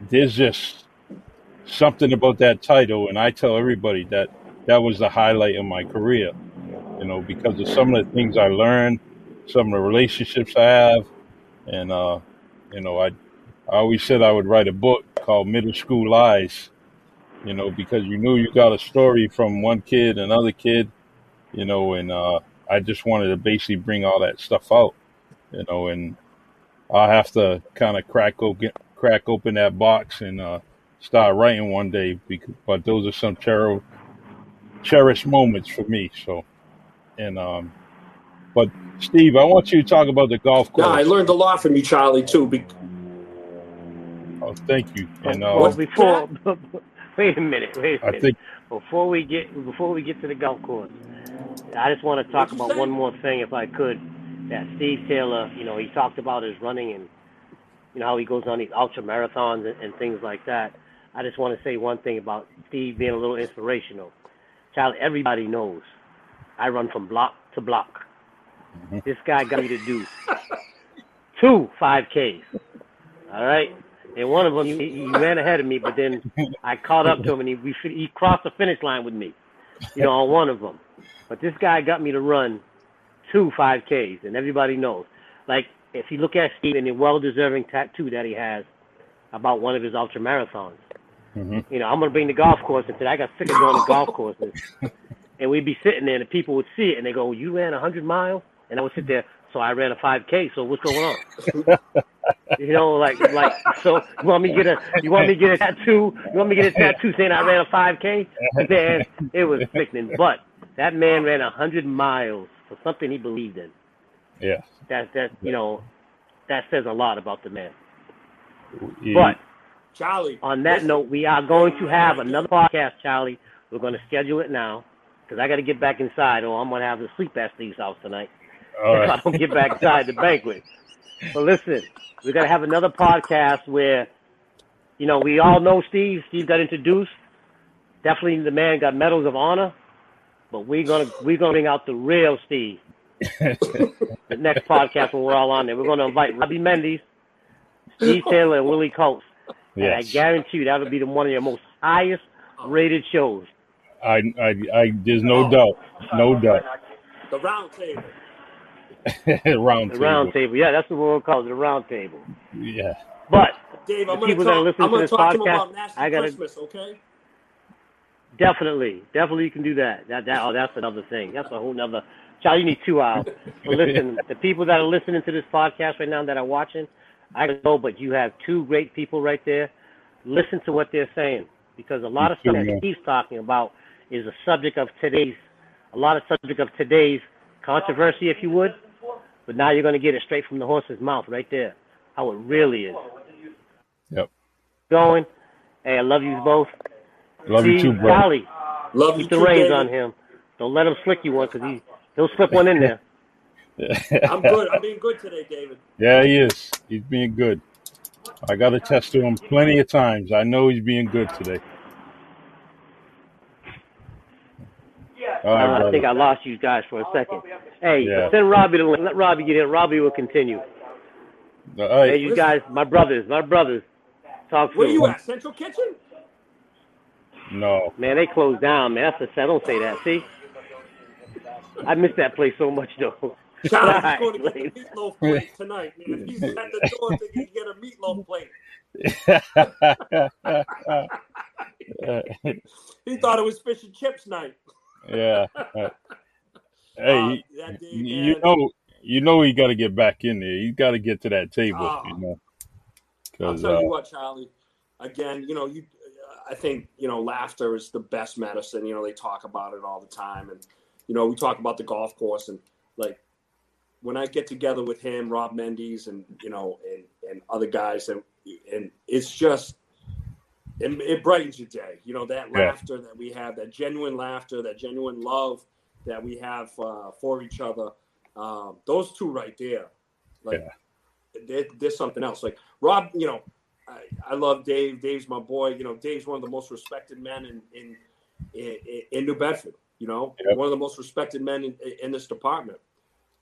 there's just something about that title, and I tell everybody that that was the highlight of my career, you know, because of some of the things I learned, some of the relationships I have, and uh, you know, I I always said I would write a book called Middle School Lies, you know, because you knew you got a story from one kid, another kid, you know, and uh, I just wanted to basically bring all that stuff out, you know, and I'll have to kind of crack open crack open that box and uh, start writing one day. Because, but those are some cher- cherished moments for me. So, and um, but Steve, I want you to talk about the golf course. Yeah, I learned a lot from you, Charlie, too. Be- oh, thank you. And uh, well, before, wait a minute, wait a minute. I think before we get before we get to the golf course, I just want to talk about one more thing, if I could. That Steve Taylor, you know, he talked about his running and you know how he goes on these ultra marathons and, and things like that. I just want to say one thing about Steve being a little inspirational. Child, everybody knows I run from block to block. Mm-hmm. This guy got me to do two 5Ks. All right, and one of them he, he ran ahead of me, but then I caught up to him and he we, he crossed the finish line with me. You know, on one of them. But this guy got me to run two 5Ks, and everybody knows. Like, if you look at Steve and the well-deserving tattoo that he has about one of his ultra marathons, mm-hmm. you know, I'm gonna bring the golf course into That. I got sick of going to golf courses, and we'd be sitting there, and the people would see it, and they go, "You ran 100 miles," and I would sit there. So I ran a 5K. So what's going on? you know, like like so. You want me to get a you want me to get a tattoo? You want me to get a tattoo saying I ran a 5K? Man, it was sickening. But that man ran a hundred miles for something he believed in. Yeah. That that you know, that says a lot about the man. Yeah. But Charlie, on that listen. note, we are going to have another podcast, Charlie. We're going to schedule it now because I got to get back inside, or I'm going to have to sleep at Steve's house tonight if I don't get back inside the banquet. But listen, we're going to have another podcast where, you know, we all know Steve. Steve got introduced definitely the man got medals of honor, but we're gonna we're gonna bring out the real Steve. the next podcast when we're all on there, we're gonna invite Robbie Mendes, Steve Taylor, and Willie Coates. And I guarantee you that'll be the one of your most highest rated shows. I, I, I, there's no Oh. doubt. No doubt. The round table. round The table. round table. Yeah, that's what we'll call it, the round table. Yeah. But Dave, I'm The going to people that are talk, listening I'm to gonna this talk to him podcast, about National I gotta- Christmas, okay? definitely, definitely you can do that. That that oh, that's another thing. That's a whole nother Charlie, you need two hours. But listen, the people that are listening to this podcast right now that are watching, I don't know, but you have two great people right there. Listen to what they're saying. Because a lot of stuff Yeah. that Steve's talking about is a subject of today's a lot of subject of today's controversy, if you would. But now you're gonna get it straight from the horse's mouth right there. How it really is. Yep. Going. Hey, I love you both. Love you too, bro. Charlie, Love you keep the too, reins David. on him. Don't let him slick you one because he he'll slip one in there. I'm good. I'm being good today, David. yeah, he is. He's being good. I got to test to him plenty of times. I know he's being good today. Right, Uh, I think I lost you guys for a second. Hey, Yeah. send Robbie the link. Let Robbie get in. Robbie will continue. All Hey, right. you guys, my brothers, my brothers. Talk Where soon. you at? Central Kitchen? No. Man, they closed down, man. That's a set. Don't say that. See? I miss that place so much, though. Charlie's Alright, going to get later. meatloaf plate tonight, man. He's at the door thinking can get a meatloaf plate. He thought it was fish and chips night. Yeah. Uh, Uh, Hey, day, you know, you know, he got to get back in there. He's got to get to that table. Ah. You know, I'll tell uh, you what, Charlie. Again, you know, you. I think you know, laughter is the best medicine. You know, they talk about it all the time, and you know, we talk about the golf course, and like when I get together with him, Rob Mendes, and you know, and and other guys, and and it's just. It, it brightens your day, you know that Yeah. laughter that we have, that genuine laughter, that genuine love that we have uh, for each other. Um, those two right there, like they're, they're something else. Like Rob, you know, I, I love Dave. Dave's my boy. You know, Dave's one of the most respected men in in in, in New Bedford. You know, Yep. one of the most respected men in, in this department.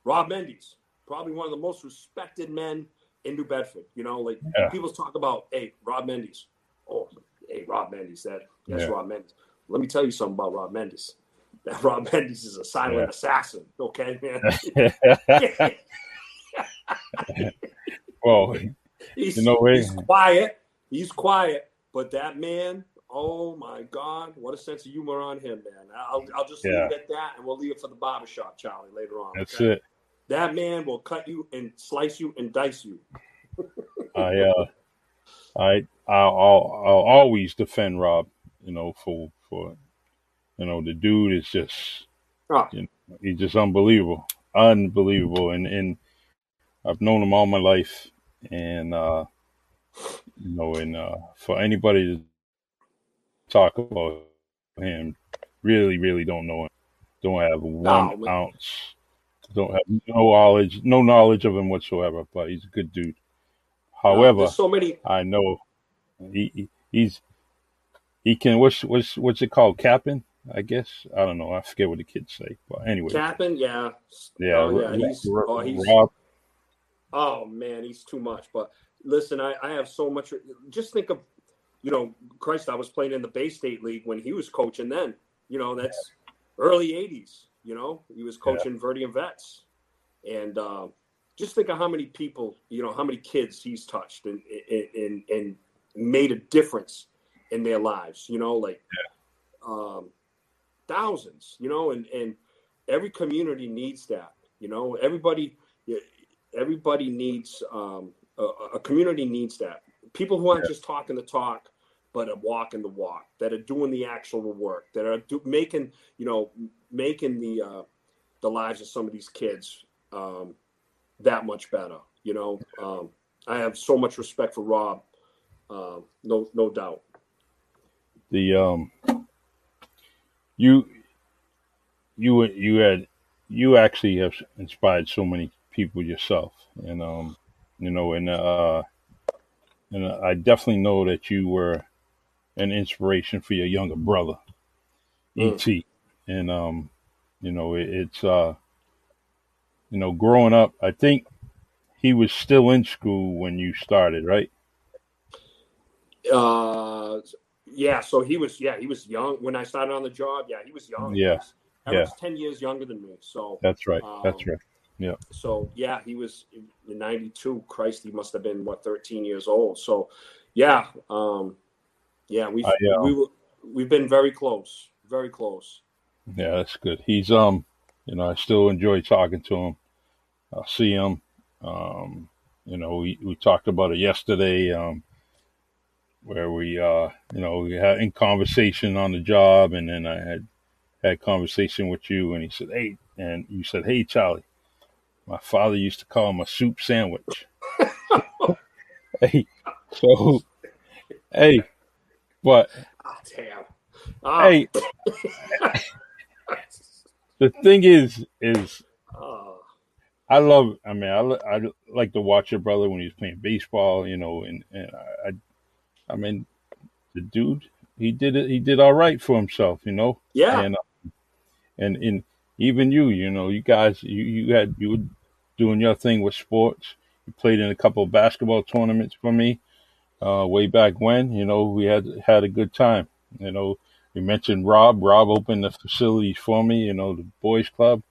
Rob Mendes, probably one of the most respected men in New Bedford. You know, like Yeah. people talk about, hey, Rob Mendes. Oh, hey, Rob Mendes. That that's Yeah. Rob Mendes. Let me tell you something about Rob Mendes. That Rob Mendes is a silent Yeah. assassin. Okay, man. well, he's, You know, he's quiet. He's quiet, but that man, oh my God, what a sense of humor on him, man. I'll, I'll just leave it at that, and we'll leave it for the barbershop, Charlie, later on. that's okay? it. That man will cut you and slice you and dice you. I uh, I I'll, I'll I'll always defend Rob. You know, for for you know the dude is just Oh, he's just unbelievable, unbelievable, and and I've known him all my life, and uh, you know, and uh, for anybody to talk about him, really, really don't know him, don't have one man. ounce, don't have no knowledge, no knowledge of him whatsoever. But he's a good dude. However, there's so many. I know he, he he's he can what's what's what's it called capping I guess I don't know I forget what the kids say but anyway Capping, yeah. yeah, Oh, yeah. He's, oh, he's, Rob oh, man, he's too much. But listen, I, I have so much. Just think of, you know, Christ, I was playing in the Bay State League when he was coaching then. You know, that's early 80s. You know, he was coaching Verdean Vets. And uh, just think of how many people, you know, how many kids he's touched and, and, and made a difference in their lives, you know, like um, thousands, you know, and, and every community needs that, you know, everybody, everybody needs, um, a, a community needs that. People who aren't just talking the talk, but are walking the walk, that are doing the actual work, that are do, making, you know, making the, uh, the lives of some of these kids um, that much better. You know, um, I have so much respect for Rob. Uh, no, no doubt. the um you you you had you actually have inspired so many people yourself and um you know and uh and I definitely know that you were an inspiration for your younger brother ET, and um, you know, it, it's uh, you know, growing up, I think he was still in school when you started, right? Uh, yeah. So he was, yeah, he was young when I started on the job. Yeah, he was young. Yeah. He I Yeah. was ten years younger than me. So That's right. That's Um, right. Yeah. So yeah, he was in '92. Christ, he must have been what 13 years old. So yeah, um, yeah, we uh, we were we've been very close, very close. Yeah, that's good. He's um, you know, I still enjoy talking to him. I see him. Um, you know, we, we talked about it yesterday, um, where we uh, you know, we had in conversation on the job, and then I had had conversation with you, and he said, "Hey," and you said, "Hey, Charlie." My father used to call him a soup sandwich. hey, so, hey, but Ah, damn. Ah, hey, the thing is, is ah, I love. I mean, I, I like to watch your brother when he's playing baseball. You know, and and I, I, mean, the dude, he did it. He did all right for himself. You know, yeah, and uh, and and even you, you know, you guys, you you had you were doing your thing with sports. You played in a couple of basketball tournaments for me, uh, way back when. You know, we had had a good time. You know, you mentioned Rob. Rob opened the facilities for me. You know, the boys club.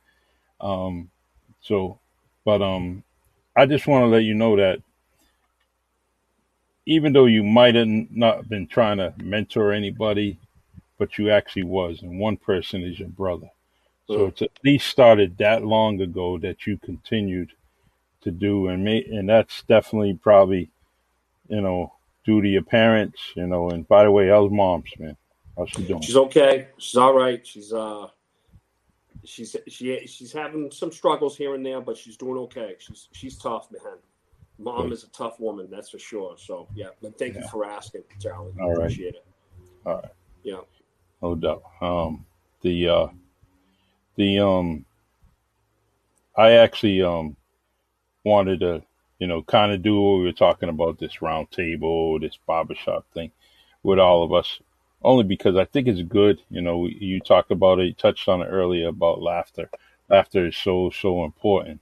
Um, so, but um, I just want to let you know that even though you might have not been trying to mentor anybody, but you actually was, and one person is your brother. So Mm. it's at least started that long ago that you continued to do, and may, and that's definitely probably, you know, due to your parents, you know. And by the way, how's mom's man? How's she doing? she's okay. She's all right. She's uh, she's she she's having some struggles here and there, but she's doing okay. She's she's tough, man. Mom Good. is a tough woman, that's for sure. So yeah, but thank you for asking, Charlie. All right. Appreciate it. All right. Yeah. No doubt. Um, the uh, the um, I actually um wanted to, you know, kind of do what we were talking about this round table, this barbershop thing with all of us, only because I think it's good. You know, you talked about it, you touched on it earlier about laughter. Laughter is so so important,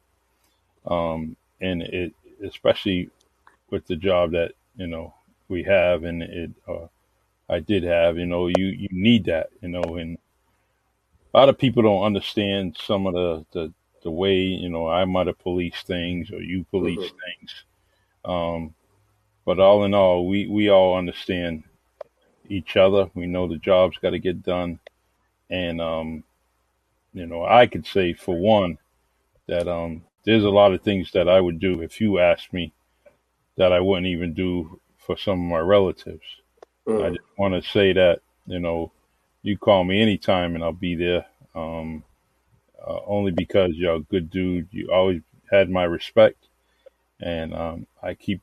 um, and it especially with the job that you know we have, and it uh, I did have. You know, you you need that. You know, and a lot of people don't understand some of the the, the way you know I might have policed things or you police Mhm. things. Um, but all in all, we we all understand each other. We know the job's got to get done, and um, you know, I could say for one that um, there's a lot of things that I would do if you asked me that I wouldn't even do for some of my relatives. I Mm. just want to say that you know, you call me anytime and I'll be there. Um, uh, only because you're a good dude. You always had my respect, and um, I keep.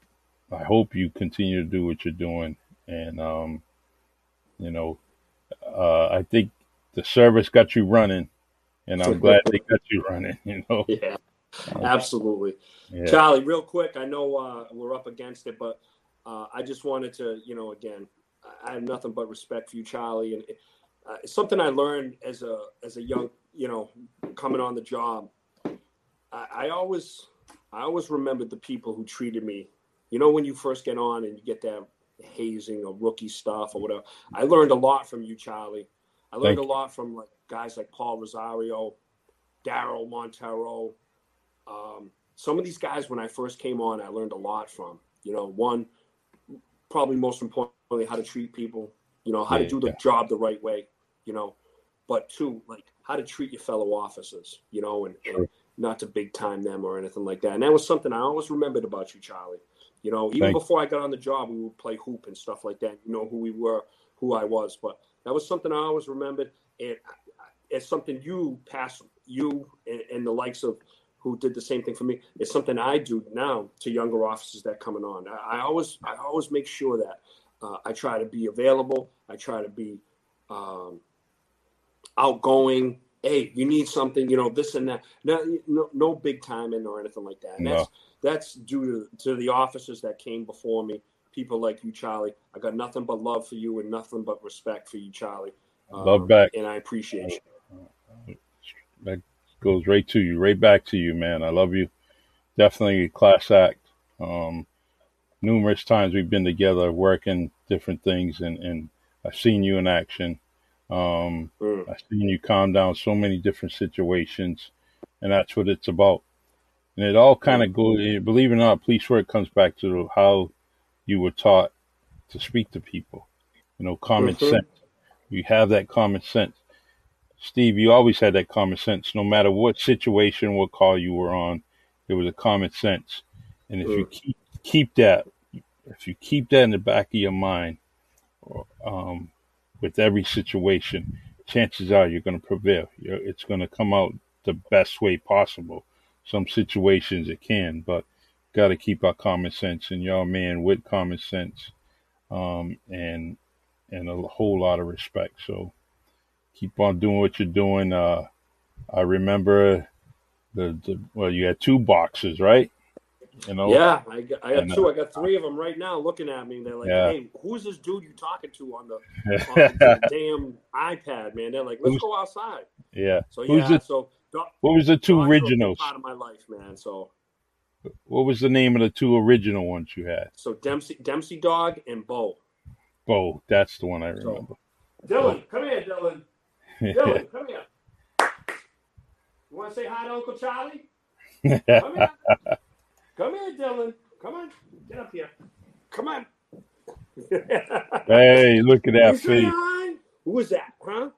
I hope you continue to do what you're doing, and um, you know, uh, I think the service got you running, and I'm glad they got you running. You know, Yeah, absolutely. yeah, Charlie, real quick, I know uh, we're up against it, but uh, I just wanted to, you know, again, I- have nothing but respect for you, Charlie, and uh, it's something I learned as a as a young, you know, coming on the job. I, I always, I always remembered the people who treated me. You know, when you first get on and you get that hazing or rookie stuff or whatever. I learned a lot from you, Charlie. I learned Thank a lot from like guys like Paul Rosario, Daryl Montero, um, some of these guys when I first came on, I learned a lot from. You know, one, probably most importantly, how to treat people. You know, how to do the yeah. job the right way. You know, but two, like how to treat your fellow officers. You know, and, and not to big time them or anything like that. And that was something I always remembered about you, Charlie. You know, even Thank- before I got on the job, we would play hoop and stuff like that. You know who we were, who I was, but that was something I always remembered. And it's something you pass you and, and the likes of who did the same thing for me. It's something I do now to younger officers that coming on. I, I always I always make sure that uh, I try to be available. I try to be um, outgoing. Hey, you need something, you know, this and that. No, no, no big timing or anything like that. And No. That's that's due to, to the officers that came before me. People like you, Charlie. I got nothing but love for you and nothing but respect for you, Charlie. Love Um, back. and I appreciate you. That goes right to you, right back to you, man. I love you. Definitely a class act. Um, numerous times we've been together working different things, and, and I've seen you in action. Um, Mm. I've seen you calm down so many different situations, and that's what it's about. And it all kind of goes, believe it or not, police work comes back to how you were taught to speak to people. You know, common Mhm. sense. You have that common sense. Steve, you always had that common sense. No matter what situation, what call you were on, there was a common sense. And if you Mm. keep keep that, if you keep that in the back of your mind, um, with every situation, chances are you're going to prevail. You're, it's going to come out the best way possible. Some situations it can, but got to keep our common sense. And y'all, man, with common sense, um, and and a whole lot of respect. So keep on doing what you're doing. Uh, I remember the, the well, you had two boxes, right? You know, Yeah, I got, I got And, uh, two. I got three of them right now looking at me. They're like, Yeah. "Hey, who's this dude you talking to on the, on the damn iPad, man?" They're like, "Let's Who's- go outside." yeah. So Who's yeah, so What was the two dogs are a big originals? part of my life, man. So What was the name of the two original ones you had? so Dempsey Dempsey Dog and Bo. Oh, that's the one I So- remember. Dylan, come here, Dylan. Dylan, come here. You want to say hi to Uncle Charlie? Come here. Come here, Dylan. Come on. Get up here. Come on. hey, look at that face. Who was that, huh?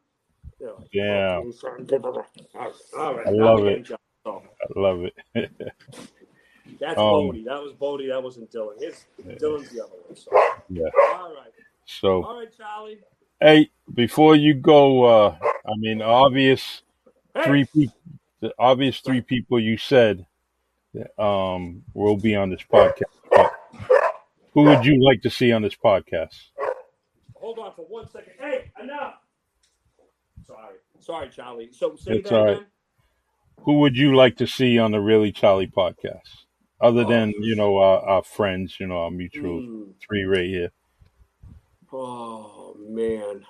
They're Damn. "Oh. All right. All right. I love it. can jump. So, I love it. that's Um, Bodie. That was Bodie. That wasn't Dylan. His Dylan's the other one. So. Yeah. All right. So, All right, Charlie. hey, before you go, uh, I mean, obvious Hey. three people, the obvious three people you said um, will be on this podcast. Who would you like to see on this podcast? Hold on for one second. Hey, enough. Sorry. Sorry, Charlie. So say It's that all right. again. Who would you like to see on the Really Charlie podcast? Other than, you know, our, our friends, you know, our mutual Hmm. three right here. Oh man.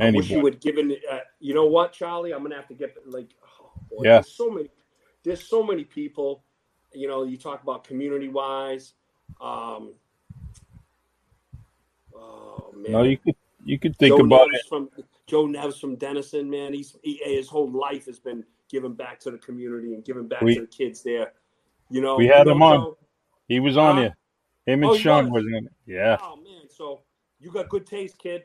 I wish you would given. Uh, you know what, Charlie? I'm gonna have to get like. Oh, boy, Yeah. There's so many. There's so many people. You know, you talk about community wise. Um, oh man. No, you could you could think Joe about it. from Joe Neves from Dennison. Man, he's he, his whole life has been giving back to the community and giving back We- to the kids there. You know, we had you know, him on. Joe? He was on here. Him and Oh, Sean was? was in it. Yeah. Oh man, so you got good taste, kid.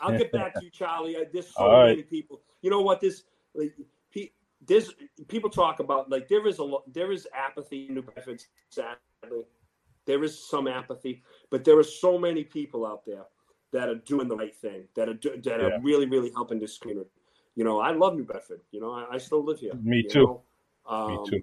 I'll get back to you, Charlie. Uh, There's so All right. many people. You know what? This like there's people talk about like there is a lot there is apathy in New Bedford. Sadly, there is some apathy, but there are so many people out there that are doing the right thing. That are do, that Yeah. are really really helping this community. You know, I love New Bedford. You know, I, I still live here. Me too. Um, too.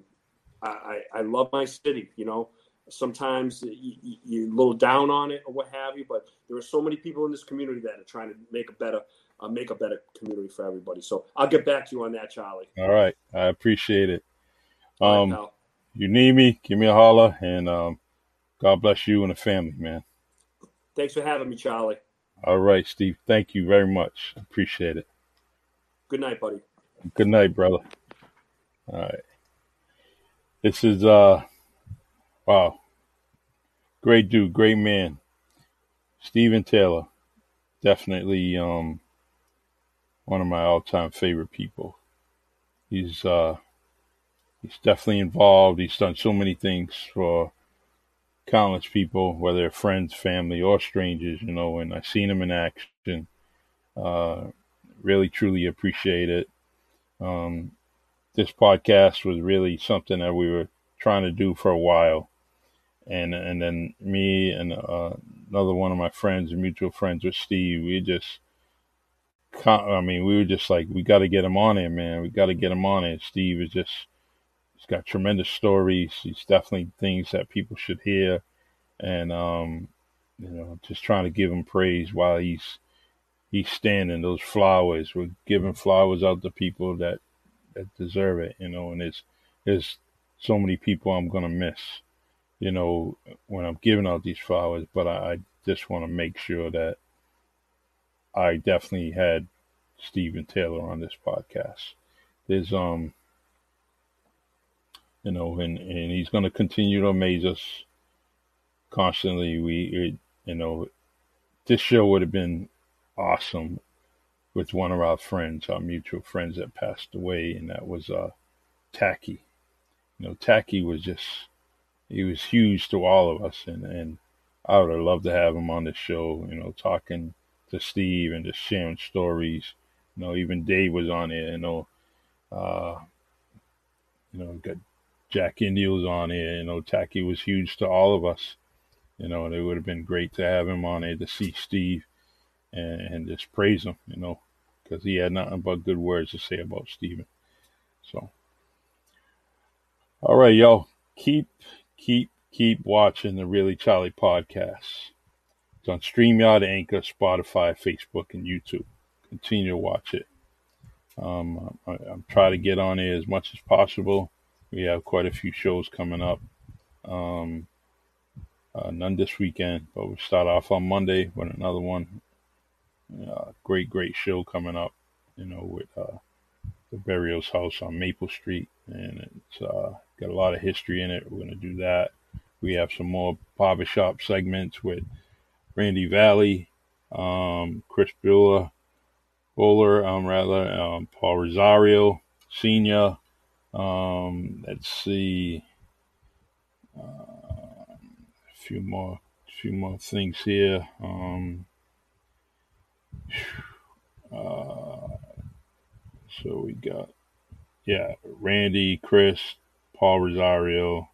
I, I love my city. You know, sometimes you, you- you're a little down on it or what have you, but there are so many people in this community that are trying to make a better, uh, make a better community for everybody. So I'll get back to you on that, Charlie. All right. I appreciate it. Um, you need me, give me a holler, and um, God bless you and the family, man. Thanks for having me, Charlie. All right, Steve. Thank you very much. Appreciate it. Good night, buddy. Good night, brother. All right. This is uh wow. Great dude, great man. Steven Taylor. Definitely um one of my all time favorite people. He's uh he's definitely involved. He's done so many things for countless people, whether they're friends, family, or strangers, you know, and I've seen them in action. Uh really truly appreciate it. Um this podcast was really something that we were trying to do for a while, and and then me and uh, another one of my friends, mutual friends with Steve, we just, I mean, we were just like, we got to get him on here, man. We got to get him on here. Steve is just, he's got tremendous stories. He's definitely things that people should hear, and um, you know, just trying to give him praise while he's he's standing those flowers. We're giving flowers out to people that that deserve it, you know, and there's there's so many people I'm gonna miss, you know, when I'm giving out these flowers, but I, I just wanna make sure that I definitely had Stephen Taylor on this podcast. There's um you know, and, and he's going to continue to amaze us constantly. We, it, you know, this show would have been awesome with one of our friends, our mutual friends that passed away, and that was uh, Tacky. You know, Tacky was just, he was huge to all of us, and, and I would have loved to have him on the show, you know, talking to Steve and just sharing stories. You know, even Dave was on it, you know, uh, you know, got Jack India was on here. You know, Tacky was huge to all of us. You know, and it would have been great to have him on here to see Steve and, and just praise him, you know, because he had nothing but good words to say about Steven. So, all right, y'all, keep, keep, keep watching the Really Charlie podcast. It's on StreamYard, Anchor, Spotify, Facebook, and YouTube. Continue to watch it. Um, I, I'm trying to get on it as much as possible we have quite a few shows coming up. Um, uh, none this weekend, but we start off on Monday with another one. Uh, great, great show coming up, you know, with uh, the Burials House on Maple Street, and it's uh, got a lot of history in it. We're going to do that. We have some more barbershop segments with Randy Valley, um, Chris Bueller, Bowler, um, rather, um, Paul Rosario Senior, um, let's see. Uh, a few more, few more things here. Um, uh, so we got, yeah, Randy, Chris, Paul Rosario.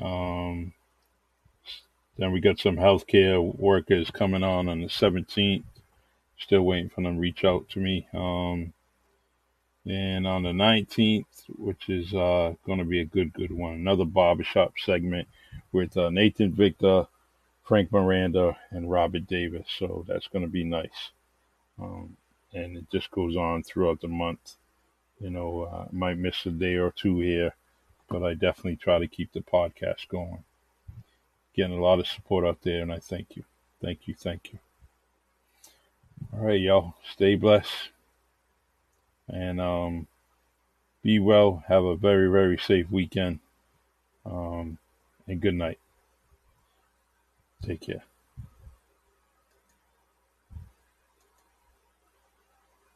Um, then we got some healthcare workers coming on on the 17th. Still waiting for them to reach out to me. Um, and on the 19th, which is uh, going to be a good, good one, another barbershop segment with uh, Nathan Victor, Frank Miranda, and Robert Davis. So that's going to be nice. Um, and it just goes on throughout the month. You know, uh, might miss a day or two here, but I definitely try to keep the podcast going. Getting a lot of support out there, and I thank you. Thank you. Thank you. All right, y'all. Stay blessed and um, be well. Have a very, very safe weekend. Um, and good night. Take care.